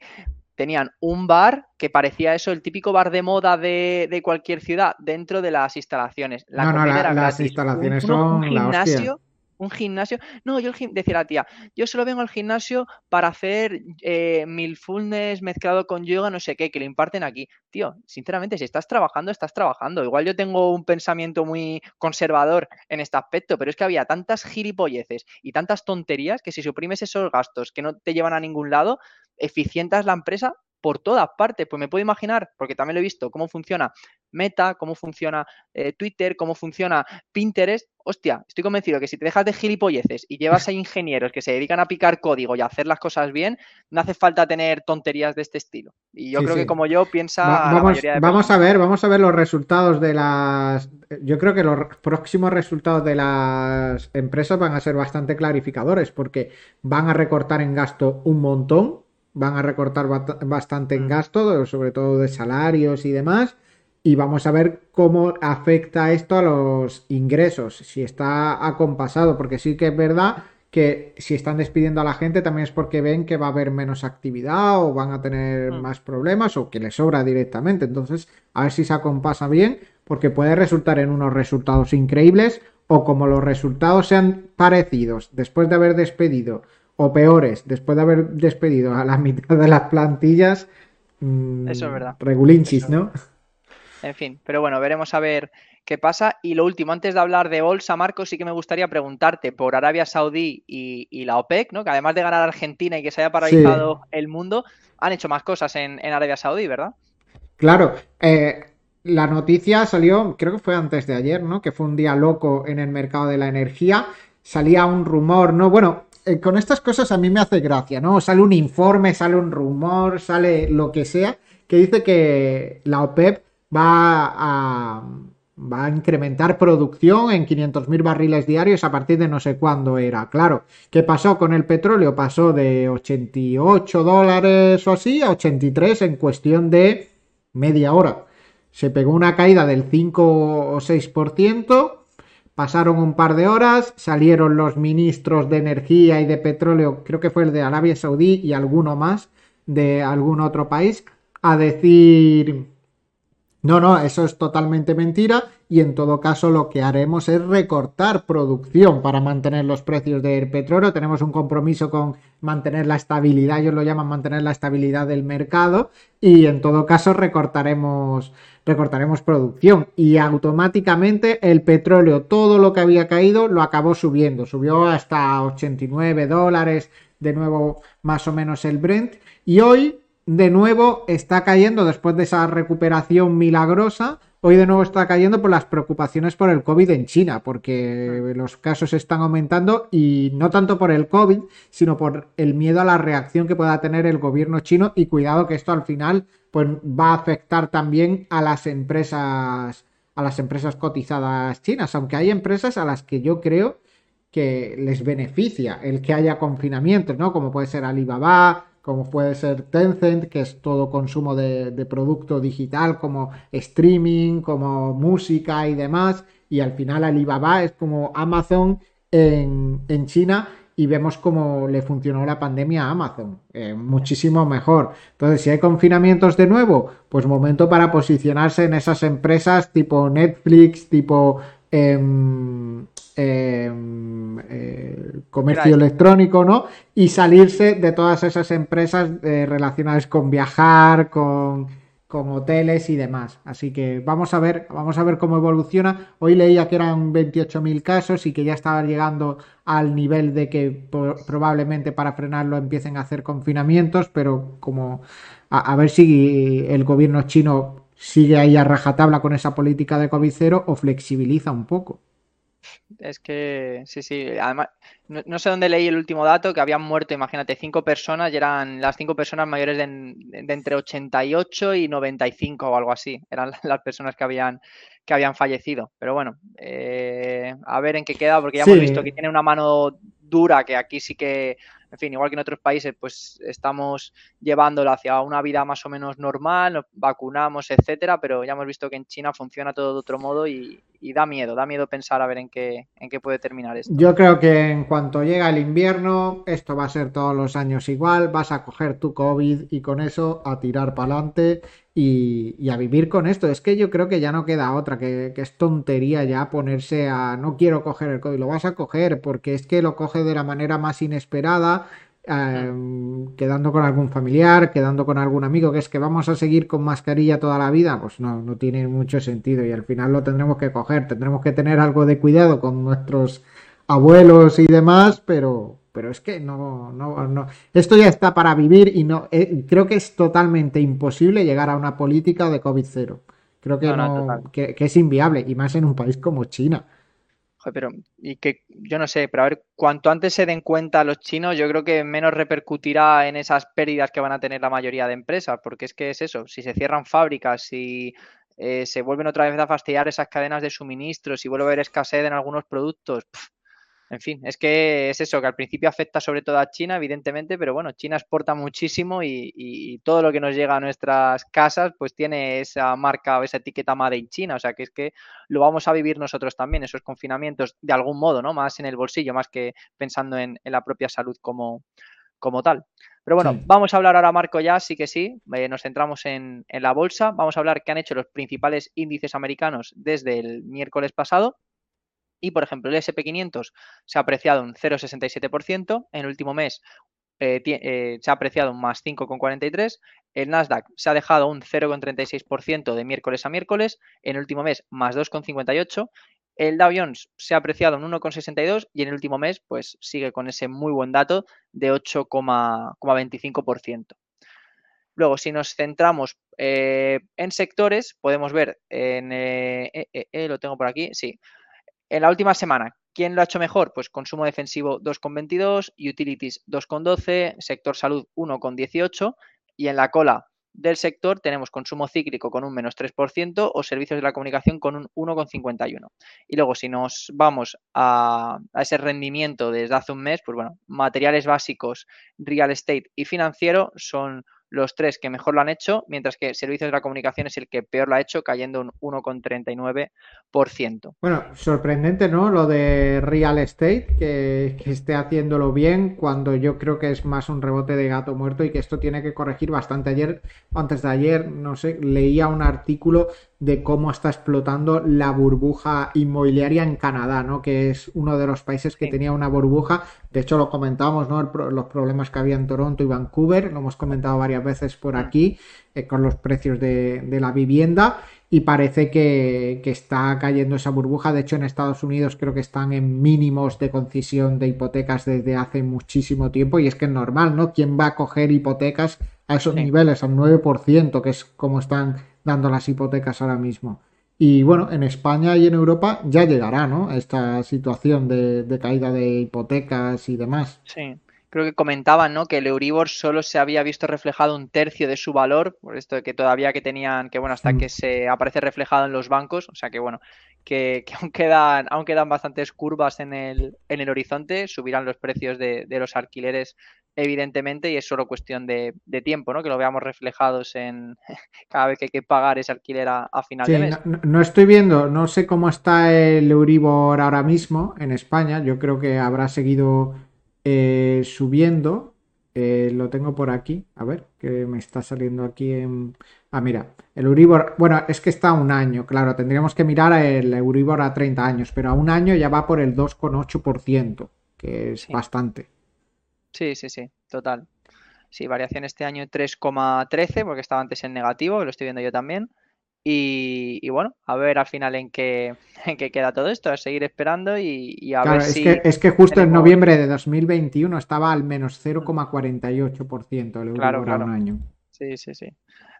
tenían un bar que parecía eso, el típico bar de moda de, cualquier ciudad, dentro de las instalaciones. La no, no, las instalaciones son un gimnasio, un gimnasio. No, yo el decía la tía, yo solo vengo al gimnasio para hacer eh, fullness mezclado con yoga, no sé qué, que lo imparten aquí. Tío, sinceramente, si estás trabajando, estás trabajando. Igual yo tengo un pensamiento muy conservador en este aspecto, pero es que había tantas gilipolleces y tantas tonterías que si suprimes esos gastos que no te llevan a ningún lado, eficientas la empresa por todas partes. Pues me puedo imaginar, porque también lo he visto, cómo funciona Meta, cómo funciona eh, Twitter, cómo funciona Pinterest. Hostia, estoy convencido que si te dejas de gilipolleces y llevas a ingenieros que se dedican a picar código y a hacer las cosas bien, no hace falta tener tonterías de este estilo. Y yo creo que como yo piensa vamos, vamos a ver, vamos a ver los resultados de las. Yo creo que los próximos resultados de las empresas van a ser bastante clarificadores porque van a recortar en gasto un montón van a recortar bastante en mm. gasto, sobre todo de salarios y demás. Y vamos a ver cómo afecta esto a los ingresos, si está acompasado, porque sí que es verdad que si están despidiendo a la gente también es porque ven que va a haber menos actividad o van a tener mm. más problemas o que les sobra directamente. Entonces, a ver si se acompasa bien, porque puede resultar en unos resultados increíbles o como los resultados sean parecidos después de haber despedido o peores después de haber despedido a la (laughs) mitad de las plantillas. Mm, Eso es verdad. Regulinchis, ¿no? En fin, pero bueno, veremos a ver qué pasa. Y lo último, antes de hablar de bolsa, Marcos, sí que me gustaría preguntarte por Arabia Saudí y, la OPEC, ¿no? Que además de ganar Argentina y que se haya paralizado el mundo, han hecho más cosas en, Arabia Saudí, ¿verdad? Claro. Eh, la noticia salió, creo que fue antes de ayer, ¿no? Que fue un día loco en el mercado de la energía. Salía un rumor, ¿no? Bueno, eh, con estas cosas a mí me hace gracia, ¿no? Sale un informe, sale un rumor, sale lo que sea, que dice que la OPEP va a va a incrementar producción en 500.000 barriles diarios a partir de no sé cuándo era. Claro, ¿qué pasó con el petróleo? Pasó de 88 dólares o así a 83 en cuestión de media hora. Se pegó una caída del 5 o 6%. Pasaron un par de horas, salieron los ministros de energía y de petróleo, creo que fue el de Arabia Saudí y alguno más de algún otro país, a decir no, no, eso es totalmente mentira y en todo caso lo que haremos es recortar producción para mantener los precios del petróleo. Tenemos un compromiso con mantener la estabilidad, ellos lo llaman mantener la estabilidad del mercado y en todo caso recortaremos recortaremos producción. Y automáticamente el petróleo, todo lo que había caído, lo acabó subiendo, subió hasta 89 dólares, de nuevo más o menos el Brent. Y hoy de nuevo está cayendo después de esa recuperación milagrosa. Hoy de nuevo está cayendo por las preocupaciones por el COVID en China, porque los casos están aumentando y no tanto por el COVID, sino por el miedo a la reacción que pueda tener el gobierno chino. Y cuidado que esto al final pues va a afectar también a las empresas a las empresas cotizadas chinas, aunque hay empresas a las que yo creo que les beneficia el que haya confinamientos, ¿no? Como puede ser Alibaba, como puede ser Tencent, que es todo consumo de, producto digital, como streaming, como música y demás. Y al final Alibaba es como Amazon en, China y vemos cómo le funcionó la pandemia a Amazon. Eh, muchísimo mejor. Entonces, si hay confinamientos de nuevo, pues momento para posicionarse en esas empresas tipo Netflix, tipo Em, em, eh, comercio electrónico, ¿no? Y salirse de todas esas empresas eh, relacionadas con viajar, con, con, hoteles y demás. Así que vamos a ver, vamos a ver cómo evoluciona. Hoy leía que eran 28.000 casos y que ya estaban llegando al nivel de que probablemente para frenarlo empiecen a hacer confinamientos, pero como a ver si el gobierno chino sigue ahí a rajatabla con esa política de COVID o flexibiliza un poco. Es que, sí, sí, además, no, sé dónde leí el último dato, que habían muerto, imagínate, cinco personas y eran las cinco personas mayores de, entre 88 y 95 o algo así, eran (laughs) las personas que habían, que habían fallecido. Pero bueno, eh, a ver en qué queda, porque ya hemos visto que tiene una mano dura, que aquí sí que en fin, igual que en otros países, pues estamos llevándolo hacia una vida más o menos normal, nos vacunamos, etcétera, pero ya hemos visto que en China funciona todo de otro modo y, da miedo, da miedo pensar a ver en qué, en qué puede terminar esto. Yo creo que en cuanto llega el invierno, esto va a ser todos los años igual, vas a coger tu COVID y con eso a tirar para adelante y, a vivir con esto. Es que yo creo que ya no queda otra, que, que, es tontería ya ponerse a no quiero coger el COVID, lo vas a coger porque es que lo coge de la manera más inesperada Em, quedando con algún familiar, quedando con algún amigo, que es que vamos a seguir con mascarilla toda la vida, pues no, no tiene mucho sentido y al final lo tendremos que coger, tendremos que tener algo de cuidado con nuestros abuelos y demás, pero, pero es que no, no, no, esto ya está para vivir y no, eh, creo que es totalmente imposible llegar a una política de COVID cero. Creo que, no, que es inviable y más en un país como China. Pero y que yo no sé, pero a ver, cuanto antes se den cuenta los chinos, yo creo que menos repercutirá en esas pérdidas que van a tener la mayoría de empresas, porque es que es eso, si se cierran fábricas, si eh, se vuelven otra vez a fastidiar esas cadenas de suministro, si vuelve a haber escasez en algunos productos, en fin, es que es eso, que al principio afecta sobre todo a China, evidentemente, pero bueno, China exporta muchísimo y, todo lo que nos llega a nuestras casas pues tiene esa marca o esa etiqueta Made in China, o sea que es que lo vamos a vivir nosotros también, esos confinamientos de algún modo, ¿no? Más en el bolsillo, más que pensando en, la propia salud como, como tal. Pero bueno, vamos a hablar ahora, Marco, ya, sí que sí, eh, nos centramos en, en la bolsa, vamos a hablar qué han hecho los principales índices americanos desde el miércoles pasado y, por ejemplo, el SP500 se ha apreciado un 0,67%, en el último mes eh, eh, se ha apreciado un más 5,43%, el Nasdaq se ha dejado un 0,36% de miércoles a miércoles, en el último mes más 2,58%, el Dow Jones se ha apreciado un 1,62 y en el último mes pues sigue con ese muy buen dato de 8,25%. Luego, si nos centramos eh, en sectores, podemos ver en... lo tengo por aquí, sí. En la última semana, ¿quién lo ha hecho mejor? Pues consumo defensivo 2,22, utilities 2,12, sector salud 1,18 y en la cola del sector tenemos consumo cíclico con un menos 3% o servicios de la comunicación con un 1,51. Y luego si nos vamos a, a, ese rendimiento desde hace un mes, pues bueno, materiales básicos, real estate y financiero son los tres que mejor lo han hecho, mientras que Servicios de la Comunicación es el que peor lo ha hecho, cayendo un 1,39%. Bueno, sorprendente, ¿no? Lo de Real Estate, que, esté haciéndolo bien, cuando yo creo que es más un rebote de gato muerto y que esto tiene que corregir bastante. Ayer, antes de ayer, no sé, leía un artículo de cómo está explotando la burbuja inmobiliaria en Canadá, ¿no? Que es uno de los países que tenía una burbuja. De hecho, lo comentábamos, ¿no? los problemas que había en Toronto y Vancouver, lo hemos comentado varias veces por aquí, eh, con los precios de, la vivienda. Y parece que, que, está cayendo esa burbuja. De hecho, en Estados Unidos creo que están en mínimos de concesión de hipotecas desde hace muchísimo tiempo. Y es que es normal, ¿no? ¿Quién va a coger hipotecas a esos niveles, al 9%, que es como están dando las hipotecas ahora mismo. Y bueno, en España y en Europa ya llegará, ¿no? Esta situación de, caída de hipotecas y demás. Sí, creo que comentaban, ¿no? Que el Euribor solo se había visto reflejado un tercio de su valor, por esto de que todavía que tenían, que bueno, hasta mm. que se aparece reflejado en los bancos, o sea que bueno, que, aún, quedan, aún quedan bastantes curvas en el, en el horizonte, subirán los precios de, de los alquileres evidentemente, y es solo cuestión de, tiempo, ¿no? Que lo veamos reflejados en (laughs) cada vez que hay que pagar ese alquiler a, final de mes. No, estoy viendo, no sé cómo está el Euribor ahora mismo en España. Yo creo que habrá seguido eh, subiendo. Eh, lo tengo por aquí. A ver, que me está saliendo aquí en. Ah, mira, el Euribor. Bueno, es que está a un año, claro. Tendríamos que mirar el Euribor a 30 años, pero a un año ya va por el 2,8%, que es bastante. Sí, sí, sí, total. Sí, variación este año 3,13 porque estaba antes en negativo, lo estoy viendo yo también. Y, bueno, a ver al final en qué, (laughs) en qué queda todo esto, a seguir esperando y, a ver es si... Que, es que justo en noviembre de 2021 estaba al menos 0,48% el claro, claro. un año. Sí, sí, sí.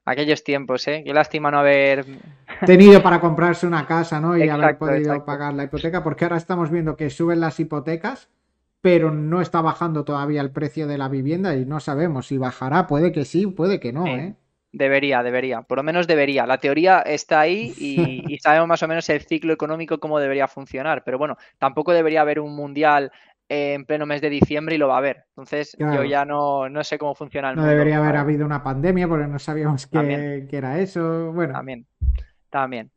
Aquellos tiempos, ¿eh? Qué lástima no haber... (laughs) Tenido para comprarse una casa, ¿no? Y haber podido pagar la hipoteca, porque ahora estamos viendo que suben las hipotecas pero no está bajando todavía el precio de la vivienda y no sabemos si bajará, puede que sí, puede que no, ¿eh? Debería, debería, por lo menos debería. La teoría está ahí (laughs) y, sabemos más o menos el ciclo económico cómo debería funcionar, pero bueno, tampoco debería haber un mundial en pleno mes de diciembre y lo va a haber. Entonces yo ya no, no, sé cómo funciona el no debería haber habido una pandemia porque no sabíamos qué, qué era eso. Bueno. También, también.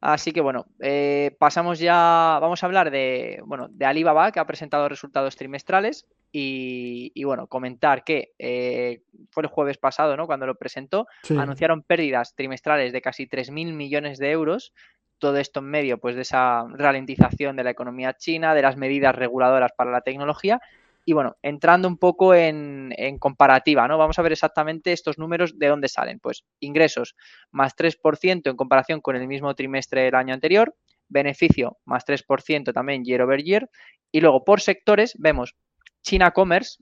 Así que bueno, eh, pasamos ya, vamos a hablar de, bueno, de Alibaba, que ha presentado resultados trimestrales y, bueno, comentar que eh, fue el jueves pasado, ¿no? Cuando lo presentó, anunciaron pérdidas trimestrales de casi 3.000 millones de euros. Todo esto en medio pues, de esa ralentización de la economía china, de las medidas reguladoras para la tecnología y bueno, entrando un poco en, comparativa, ¿no? Vamos a ver exactamente estos números de dónde salen. Pues ingresos más 3% en comparación con el mismo trimestre del año anterior, beneficio más 3% también year over year, y luego por sectores vemos China Commerce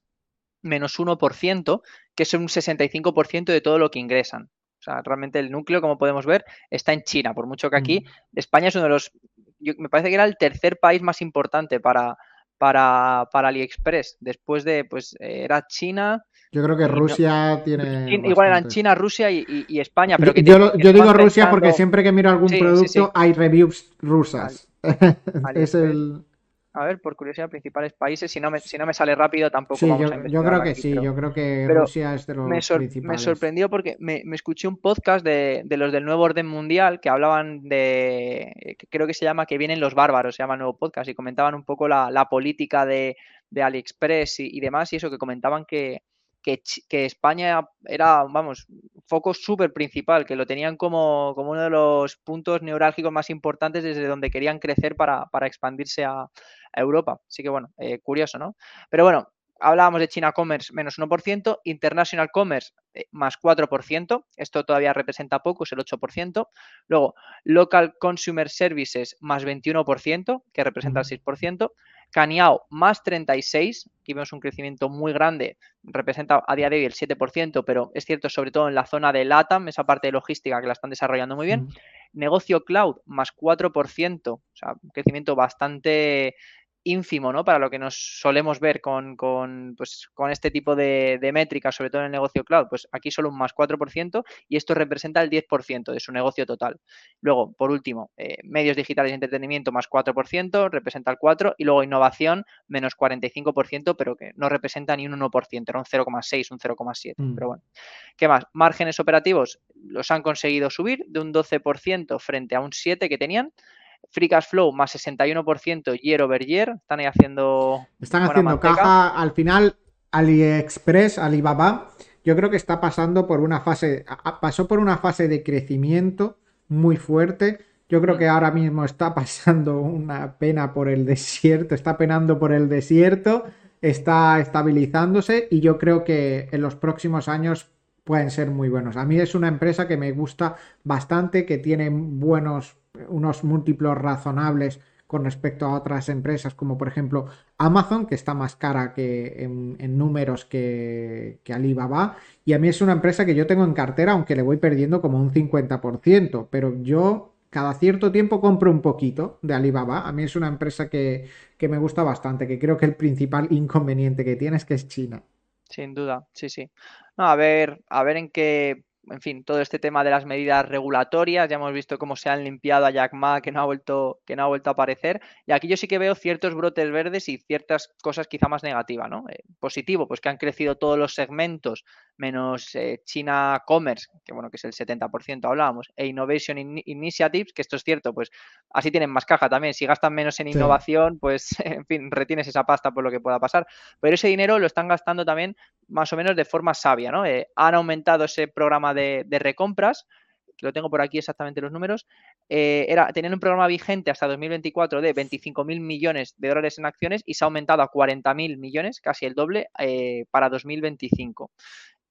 menos 1%, que es un 65% de todo lo que ingresan. O sea, realmente el núcleo, como podemos ver, está en China, por mucho que aquí mm. España es uno de los, me parece que era el tercer país más importante para, para, para AliExpress. Después de, pues, era China. Yo creo que Rusia tiene. Igual eran China, Rusia y, España. Pero yo, digo Rusia porque siempre que miro algún producto hay reviews rusas. (laughs) es el. A ver, por curiosidad, principales países. Si no me, si no me sale rápido, tampoco. Sí, yo, creo que sí. yo creo que Rusia es de los me principales. Me sorprendió porque me, escuché un podcast de, los del nuevo orden mundial que hablaban de. Creo que se llama Que vienen los bárbaros, se llama el nuevo podcast, y comentaban un poco la, política de, AliExpress y, y, demás, y eso que comentaban que, que, España era, vamos, foco súper principal, que lo tenían como, como, uno de los puntos neurálgicos más importantes desde donde querían crecer para, expandirse a, Europa. Así que bueno, eh, curioso, ¿no? Pero bueno, hablábamos de China Commerce menos 1%, International Commerce eh, más 4%, esto todavía representa poco, es el 8%. Luego, Local Consumer Services más 21%, que representa el 6%. Caniao más 36, aquí vemos un crecimiento muy grande, representa a día de hoy el 7%, pero es cierto sobre todo en la zona de LATAM, esa parte de logística que la están desarrollando muy bien. Negocio cloud más 4%, o sea, un crecimiento bastante ínfimo, ¿no? Para lo que nos solemos ver con, con, pues, con este tipo de, métricas, sobre todo en el negocio cloud, pues aquí solo un más 4% y esto representa el 10% de su negocio total. Luego, por último, eh, medios digitales y entretenimiento más 4%, representa el 4% y luego innovación menos 45%, pero que no representa ni un 1%, era un 0,6, un 0,7. Mm. Pero bueno, ¿qué más? Márgenes operativos los han conseguido subir de un 12% frente a un 7% que tenían. Free Cash Flow más 61% year over year. Están ahí haciendo. Están haciendo caja. Al final, AliExpress, Alibaba, yo creo que está pasando por una fase. Pasó por una fase de crecimiento muy fuerte. Yo creo que ahora mismo está (laughs) pasando una pena por el desierto, está penando por el desierto, está estabilizándose y yo creo que en los próximos años pueden ser muy buenos. A mí es una empresa que me gusta bastante, que tiene buenos unos múltiplos razonables con respecto a otras empresas como por ejemplo Amazon, que está más cara que en, números que, que, Alibaba. Y a mí es una empresa que yo tengo en cartera, aunque le voy perdiendo como un 50%, pero yo cada cierto tiempo compro un poquito de Alibaba. A mí es una empresa que, que me gusta bastante, que creo que el principal inconveniente que tiene es que es China. Sin duda, sí, sí. a ver, a ver en qué en fin, todo este tema de las medidas regulatorias, ya hemos visto cómo se han limpiado a Jack Ma, que no ha vuelto, que no ha vuelto a aparecer. Y aquí yo sí que veo ciertos brotes verdes y ciertas cosas quizá más negativas, ¿no? Eh, positivo, pues que han crecido todos los segmentos, menos eh, China Commerce, que bueno, que es el 70% hablábamos, e Innovation Initiatives, que esto es cierto, pues así tienen más caja también. Si gastan menos en innovación, pues (laughs) en fin, retienes esa pasta por lo que pueda pasar. Pero ese dinero lo están gastando también más o menos de forma sabia, ¿no? Eh, han aumentado ese programa de, recompras, que lo tengo por aquí exactamente los números, eh, era, tenían un programa vigente hasta 2024 de 25.000 millones de dólares en acciones y se ha aumentado a 40.000 millones, casi el doble, eh, para 2025.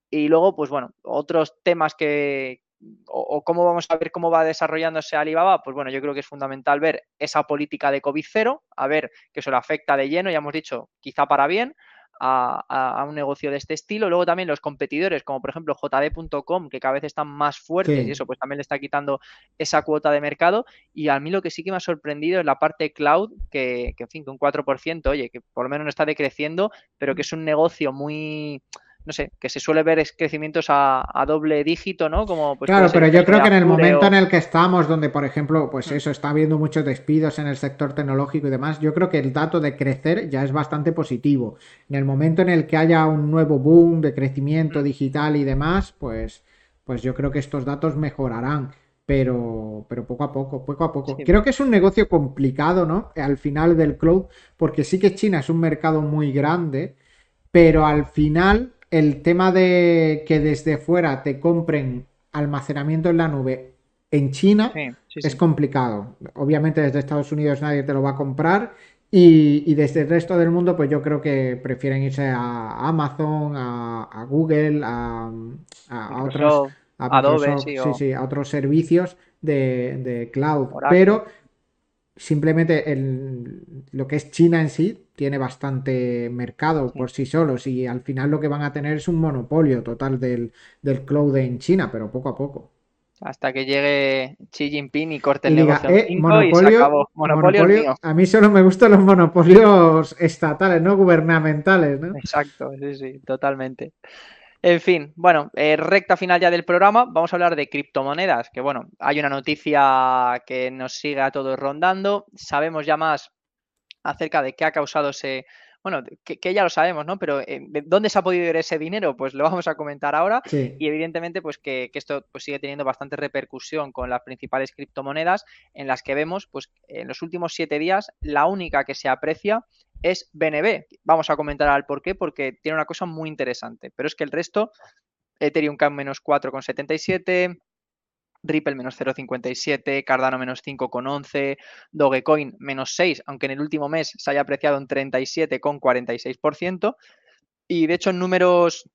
Y luego, pues bueno, otros temas que, o, cómo vamos a ver cómo va desarrollándose Alibaba, pues bueno, yo creo que es fundamental ver esa política de COVID cero, a ver que eso le afecta de lleno, ya hemos dicho, quizá para bien, a, un negocio de este estilo. Luego también los competidores, como por ejemplo JD.com, que cada vez están más fuertes y eso pues también le está quitando esa cuota de mercado. Y a mí lo que sí que me ha sorprendido es la parte cloud, que, que en fin, que un 4%, oye, que por lo menos no está decreciendo, pero que es un negocio muy no sé, que se suele ver crecimientos a, doble dígito, ¿no? Como, pues, claro, pero yo creo que en el momento en el que estamos, donde por ejemplo, pues mm. eso, está habiendo muchos despidos en el sector tecnológico y demás, yo creo que el dato de crecer ya es bastante positivo. En el momento en el que haya un nuevo boom de crecimiento mm. digital y demás, pues, pues yo creo que estos datos mejorarán. Pero, pero poco a poco, poco a poco. Creo que es un negocio complicado, ¿no? Al final del cloud, porque sí que China es un mercado muy grande, pero al final el tema de que desde fuera te compren almacenamiento en la nube en China es complicado. Obviamente desde Estados Unidos nadie te lo va a comprar y, desde el resto del mundo pues yo creo que prefieren irse a Amazon, a, Google, a, otros... a otros servicios de, cloud. Pero simplemente el, lo que es China en sí tiene bastante mercado por sí solos y al final lo que van a tener es un monopolio total del, cloud en China, pero poco a poco. Hasta que llegue Xi Jinping y corte el negocio eh, monopolio, Monopolio, A mí solo me gustan los monopolios estatales, no gubernamentales, ¿no? Exacto, sí, sí, totalmente. En fin, bueno, eh, recta final ya del programa, vamos a hablar de criptomonedas, que bueno, hay una noticia que nos sigue a todos rondando, sabemos ya más acerca de qué ha causado ese, bueno, que, ya lo sabemos, ¿no? Pero eh, ¿de dónde se ha podido ir ese dinero? Pues lo vamos a comentar ahora. Y evidentemente, pues que, esto pues, sigue teniendo bastante repercusión con las principales criptomonedas, en las que vemos, pues, en los últimos siete días, la única que se aprecia es BNB. Vamos a comentar al por qué, porque tiene una cosa muy interesante. Pero es que el resto, Ethereum cae menos 4,77, Ripple menos 0,57, Cardano menos 5,11, Dogecoin menos 6, aunque en el último mes se haya apreciado un 37,46%. Y de hecho en números,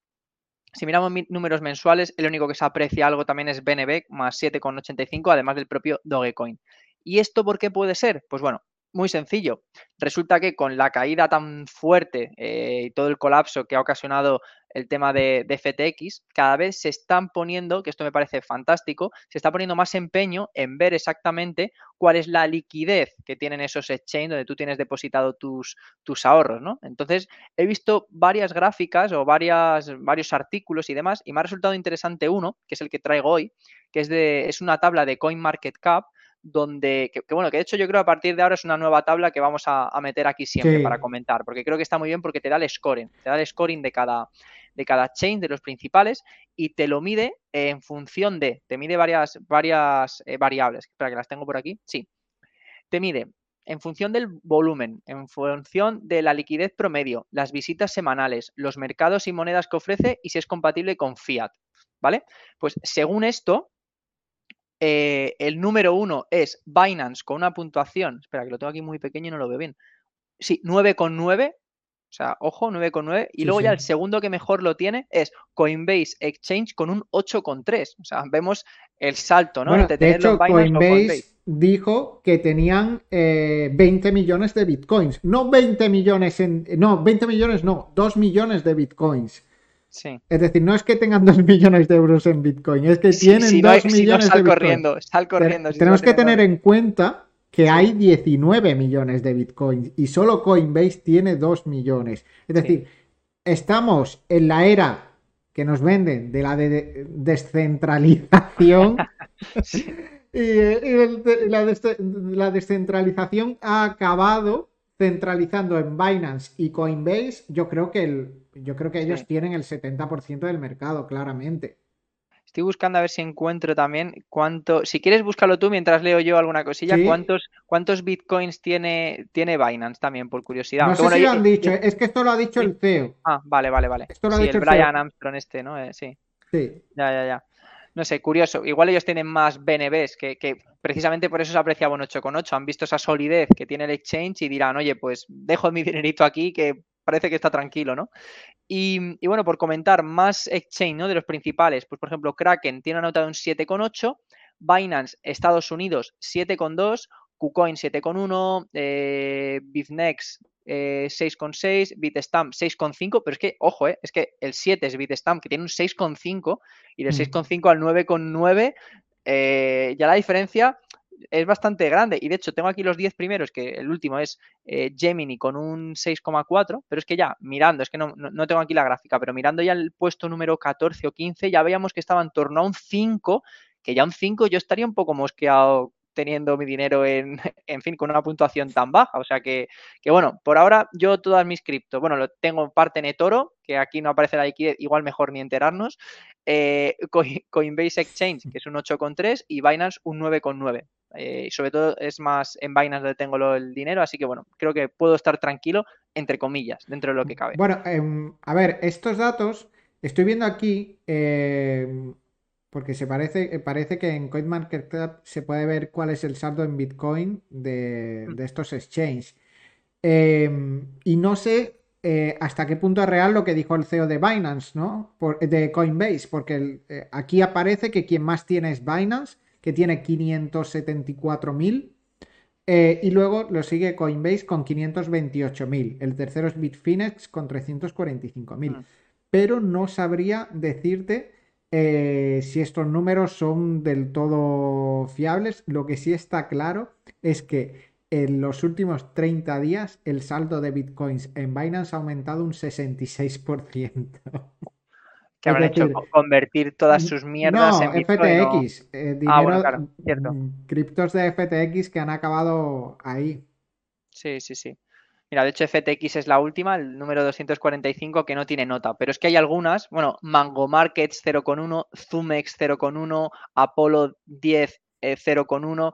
si miramos números mensuales, el único que se aprecia algo también es BNB más 7,85, además del propio Dogecoin. ¿Y esto por qué puede ser? Pues bueno, muy sencillo. Resulta que con la caída tan fuerte eh, y todo el colapso que ha ocasionado el tema de, FTX, cada vez se están poniendo, que esto me parece fantástico, se está poniendo más empeño en ver exactamente cuál es la liquidez que tienen esos exchanges donde tú tienes depositado tus, tus ahorros, ¿no? Entonces, he visto varias gráficas o varias, varios artículos y demás, y me ha resultado interesante uno, que es el que traigo hoy, que es, de, es una tabla de CoinMarketCap, donde, que, bueno, que de hecho yo creo a partir de ahora es una nueva tabla que vamos a, meter aquí siempre para comentar, porque creo que está muy bien porque te da el scoring, te da el scoring de cada, de cada chain, de los principales, y te lo mide en función de, te mide varias, varias eh, variables, espera que las tengo por aquí, sí, te mide en función del volumen, en función de la liquidez promedio, las visitas semanales, los mercados y monedas que ofrece y si es compatible con fiat, ¿vale? Pues según esto, eh, el número uno es Binance con una puntuación, espera que lo tengo aquí muy pequeño y no lo veo bien. Sí, 9,9, o sea, ojo, 9,9. Y luego ya el segundo que mejor lo tiene es Coinbase Exchange con un 8,3. O sea, vemos el salto, ¿no? de hecho, Coinbase, dijo que tenían 20 eh, millones de bitcoins. No 20 millones en. No, 20 millones no, 2 millones de bitcoins. Es decir, no es que tengan 2 millones de euros en Bitcoin, es que tienen 2 millones de Bitcoin. Corriendo, sal corriendo. tenemos que tener en cuenta que hay 19 millones de Bitcoin y solo Coinbase tiene 2 millones. Es decir, estamos en la era que nos venden de la descentralización. (laughs) (laughs) y, la descentralización ha acabado centralizando en Binance y Coinbase, yo creo que, el, yo creo que ellos tienen el 70% del mercado, claramente. Estoy buscando a ver si encuentro también cuánto. Si quieres, búscalo tú mientras leo yo alguna cosilla. ¿Cuántos, ¿Cuántos bitcoins tiene, tiene Binance también, por curiosidad? No sé si lo han dicho, es que esto lo ha dicho el CEO. Ah, vale, vale, vale. Esto lo ha dicho el, Brian Armstrong este, ¿no? Eh, sí. Sí. Ya, ya, ya. No sé, curioso. Igual ellos tienen más BNBs que, que precisamente por eso se apreciaba un 8,8. Han visto esa solidez que tiene el exchange y dirán, oye, pues dejo mi dinerito aquí que parece que está tranquilo, ¿no? Y, bueno, por comentar más exchange, ¿no? De los principales, pues por ejemplo, Kraken tiene anotado un 7,8, Binance Estados Unidos 7,2, KuCoin 7,1, eh, Bitnex eh, 6,6, Bitstamp 6,5, pero es que, ojo, eh, es que el 7 es Bitstamp, que tiene un 6,5, y del 6,5 al 9,9 eh, ya la diferencia es bastante grande. Y de hecho, tengo aquí los 10 primeros, que el último es eh, Gemini con un 6,4, pero es que ya mirando, es que no, no, tengo aquí la gráfica, pero mirando ya el puesto número 14 o 15, ya veíamos que estaba en torno a un 5, que ya un 5 yo estaría un poco mosqueado teniendo mi dinero en, (laughs) en fin, con una puntuación tan baja. O sea que, que bueno, por ahora yo todas mis criptos, bueno, lo tengo en parte en eToro, que aquí no aparece la liquidez, igual mejor ni enterarnos. Eh, (laughs) Coinbase Exchange, que es un 8,3 y Binance un 9,9. Eh, sobre todo es más en Binance donde tengo el dinero, así que bueno, creo que puedo estar tranquilo, entre comillas, dentro de lo que cabe. Bueno, em, a ver, estos datos, estoy viendo aquí, em, porque se parece, parece que en CoinMarketCap se puede ver cuál es el saldo en Bitcoin de, mm. estos exchanges. Em, y no sé eh, hasta qué punto es real lo que dijo el CEO de Binance, ¿no? de Coinbase, porque eh, aquí aparece que quien más tiene es Binance, que tiene 574.000. Eh, y luego lo sigue Coinbase con 528.000. El tercero es Bitfinex con 345.000. Mm. Pero no sabría decirte eh, si estos números son del todo fiables. Lo que sí está claro es que en los últimos 30 días el saldo de bitcoins en Binance ha aumentado un 66%. (laughs) Que habrán hecho convertir todas sus mierdas en Bitcoin, FTX. Eh, ah, bueno, claro, cierto. Mm, criptos de FTX que han acabado ahí. Sí, sí, sí. Mira, de hecho FTX es la última, el número 245, que no tiene nota, pero es que hay algunas, bueno, Mango Markets 0,1, Zumex 0,1, Apolo 10 0,1.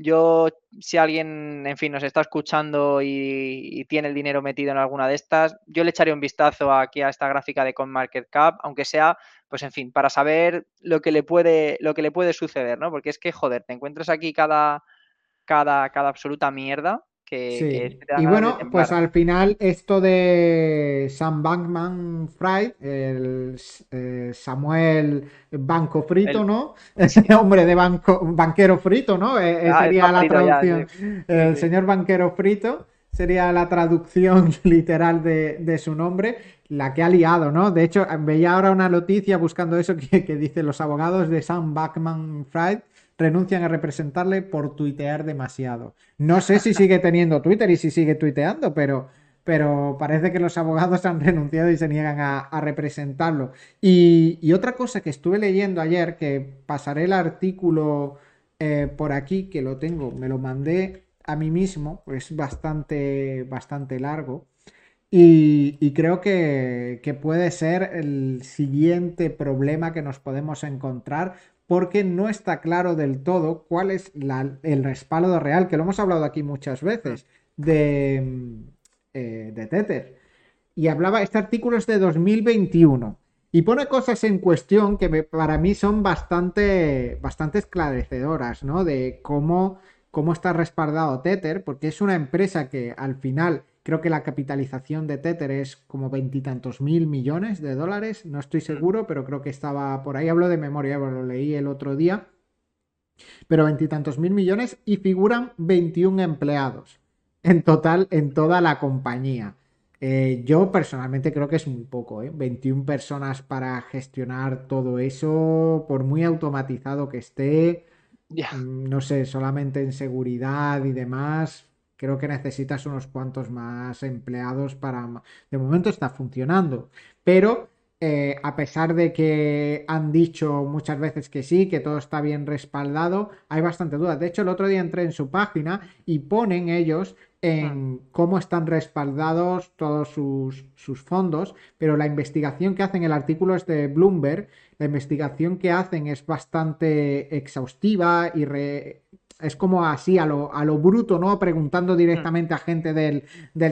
Yo, si alguien, en fin, nos está escuchando y, tiene el dinero metido en alguna de estas, yo le echaré un vistazo aquí a esta gráfica de CoinMarketCap, aunque sea, pues en fin, para saber lo que le puede, lo que le puede suceder, ¿no? Porque es que, joder, te encuentras aquí cada, cada, cada absoluta mierda sí. y bueno, pues al final esto de Sam Bankman Fried, el eh, Samuel Banco Frito, ¿no? (laughs) Ese (laughs) hombre de banco, banquero frito, ¿no? Eh, eh, ah, sería la traducción. el señor banquero frito sería la traducción (laughs) literal de, su nombre, la que ha liado, ¿no? De hecho, veía ahora una noticia buscando eso que, que dice los abogados de Sam Bankman Fried renuncian a representarle por tuitear demasiado. No sé si sigue teniendo Twitter y si sigue tuiteando, pero, pero parece que los abogados han renunciado y se niegan a, representarlo. Y, otra cosa que estuve leyendo ayer, que pasaré el artículo eh, por aquí, que lo tengo, me lo mandé a mí mismo, es bastante, bastante largo. Y, y, creo que, que, puede ser el siguiente problema que nos podemos encontrar porque no está claro del todo cuál es el respaldo real, que lo hemos hablado aquí muchas veces, de, eh, de Tether. Y hablaba, este artículo es de 2021 y pone cosas en cuestión que para mí son bastante, bastante esclarecedoras, ¿no? De cómo, cómo está respaldado Tether, porque es una empresa que al final Creo que la capitalización de Tether es como veintitantos mil millones de dólares, no estoy seguro, pero creo que estaba por ahí, hablo de memoria, lo leí el otro día, pero veintitantos mil millones y figuran 21 empleados en total en toda la compañía. Eh, yo personalmente creo que es un poco, ¿eh? 21 personas para gestionar todo eso, por muy automatizado que esté, mm, no sé, solamente en seguridad y demás, creo que necesitas unos cuantos más empleados para... De momento está funcionando, pero eh, a pesar de que han dicho muchas veces que sí, que todo está bien respaldado, hay bastante dudas. De hecho, el otro día entré en su página y ponen ellos en hmm. cómo están respaldados todos sus, sus, fondos, pero la investigación que hacen, el artículo es de Bloomberg, la investigación que hacen es bastante exhaustiva y re, es como así a lo, a lo bruto, ¿no? Preguntando directamente a gente del,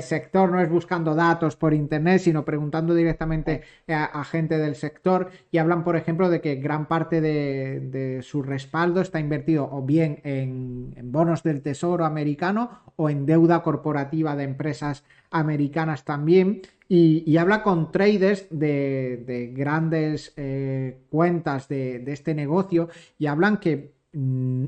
sector, no es buscando datos por internet, sino preguntando directamente a, gente del sector y hablan, por ejemplo, de que gran parte de, su respaldo está invertido o bien en, bonos del tesoro americano o en deuda corporativa de empresas americanas también. Y, habla con traders de, grandes eh, cuentas de, de, este negocio y hablan que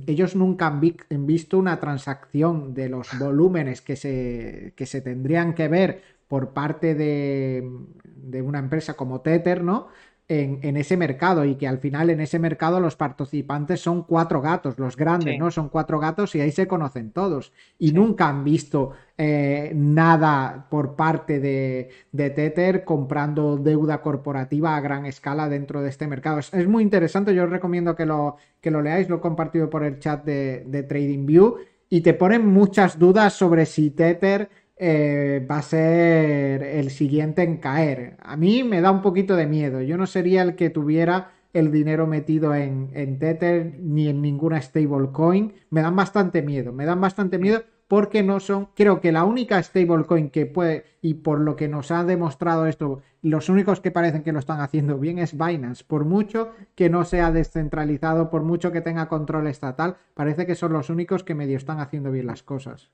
ellos nunca han, visto una transacción de los volúmenes que se, que se tendrían que ver por parte de, de una empresa como Tether, ¿no? En, ese mercado y que al final en ese mercado los participantes son cuatro gatos, los grandes, ¿no? Son cuatro gatos y ahí se conocen todos. Y nunca han visto eh, nada por parte de, de, Tether comprando deuda corporativa a gran escala dentro de este mercado. Es, muy interesante, yo os recomiendo que lo, que lo leáis, lo he compartido por el chat de, de TradingView y te ponen muchas dudas sobre si Tether eh, va a ser el siguiente en caer. A mí me da un poquito de miedo. Yo no sería el que tuviera el dinero metido en, en Tether ni en ninguna stablecoin. Me dan bastante miedo. Me dan bastante miedo porque no son, creo que la única stablecoin que puede, y por lo que nos ha demostrado esto, los únicos que parecen que lo están haciendo bien es Binance. Por mucho que no sea descentralizado, por mucho que tenga control estatal, parece que son los únicos que medio están haciendo bien las cosas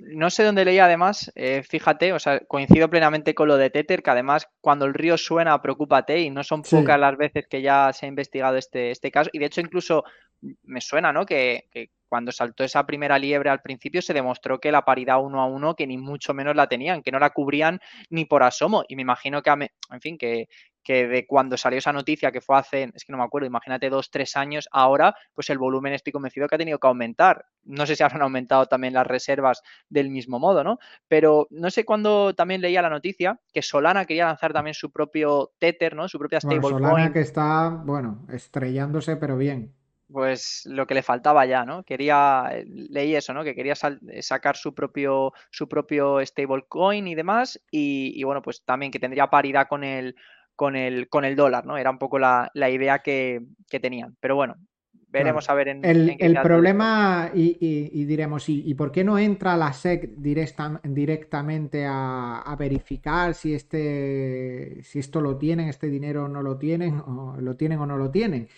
no sé dónde leí además, eh, fíjate, o sea, coincido plenamente con lo de Tether, que además cuando el río suena, preocúpate, y no son pocas las veces que ya se ha investigado este, este caso, y de hecho incluso me suena, ¿no? Que, que, cuando saltó esa primera liebre al principio se demostró que la paridad uno a uno, que ni mucho menos la tenían, que no la cubrían ni por asomo, y me imagino que, en fin, que, que de cuando salió esa noticia, que fue hace, es que no me acuerdo, imagínate dos, tres años, ahora pues el volumen estoy convencido que ha tenido que aumentar. No sé si habrán aumentado también las reservas del mismo modo, ¿no? Pero no sé cuándo también leía la noticia que Solana quería lanzar también su propio Tether, ¿no? Su propia stablecoin. Solana que está, bueno, estrellándose, pero bien. Pues lo que le faltaba ya, ¿no? Quería, leí eso, ¿no? Que quería sacar su propio, su propio stablecoin y demás, y, bueno, pues también que tendría paridad con el, con el, con el dólar, ¿no? Era un poco la, idea que, tenían. Pero bueno, veremos a ver en, el, el problema y, diremos y, por qué no entra la SEC directamente a, verificar si este si esto lo tienen este dinero no lo tienen o lo tienen o no lo tienen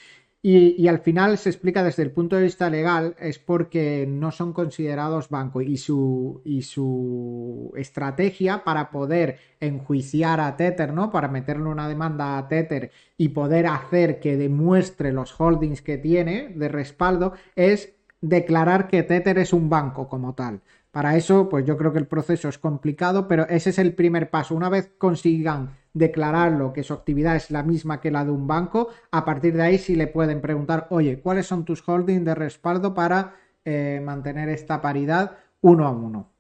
y, al final se explica desde el punto de vista legal, es porque no son considerados banco y su, y su estrategia para poder enjuiciar a Tether, ¿no? Para meterle una demanda a Tether y poder hacer que demuestre los holdings que tiene de respaldo es declarar que Tether es un banco como tal. Para eso, pues yo creo que el proceso es complicado, pero ese es el primer paso. Una vez consigan declararlo que su actividad es la misma que la de un banco, a partir de ahí sí le pueden preguntar, oye, ¿cuáles son tus holdings de respaldo para eh, mantener esta paridad uno a uno?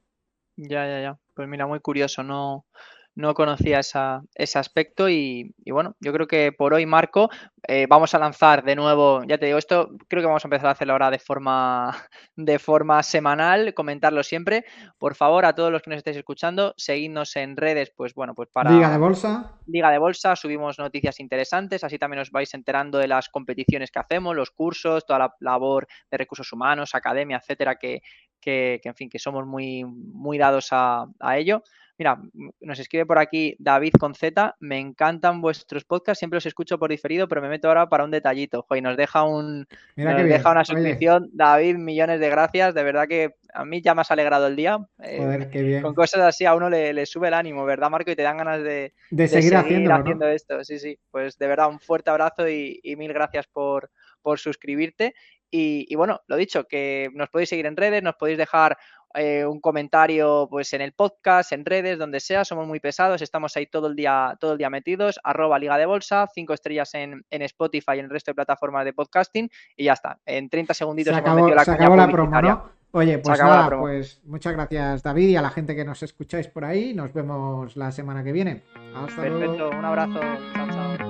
Ya, ya, ya. Pues mira, muy curioso, no, no conocía ese aspecto y, bueno, yo creo que por hoy, Marco, eh, vamos a lanzar de nuevo, ya te digo, esto creo que vamos a empezar a hacerlo ahora de forma, (laughs) de forma semanal, comentarlo siempre. Por favor, a todos los que nos estéis escuchando, seguidnos en redes, pues bueno, pues para... Liga de Bolsa. Liga de Bolsa, subimos noticias interesantes, así también os vais enterando de las competiciones que hacemos, los cursos, toda la labor de recursos humanos, academia, etcétera, que, que, en fin, que somos muy, muy dados a, a ello. Mira, nos escribe por aquí David con Z, me encantan vuestros podcasts, siempre los escucho por diferido, pero me meto ahora para un detallito. Joder, nos deja un nos deja una suscripción. David, millones de gracias, de verdad que a mí ya me has alegrado el día. Joder, qué bien. Con cosas así a uno le, sube el ánimo, ¿verdad, Marco? Y te dan ganas de, seguir, haciendo esto. Sí, sí. Pues de verdad, un fuerte abrazo y, mil gracias por, por suscribirte. Y, y, bueno, lo dicho, que nos podéis seguir en redes, nos podéis dejar eh, un comentario pues en el podcast, en redes, donde sea, somos muy pesados, estamos ahí todo el día, todo el día metidos, arroba Liga de Bolsa, cinco estrellas en, Spotify y en el resto de plataformas de podcasting y ya está. En 30 segunditos se acabó, la, se acabó la promo, ¿no? Oye, pues nada, pues muchas gracias David y a la gente que nos escucháis por ahí. Nos vemos la semana que viene. Hasta Perfecto, un abrazo. Chao, chao.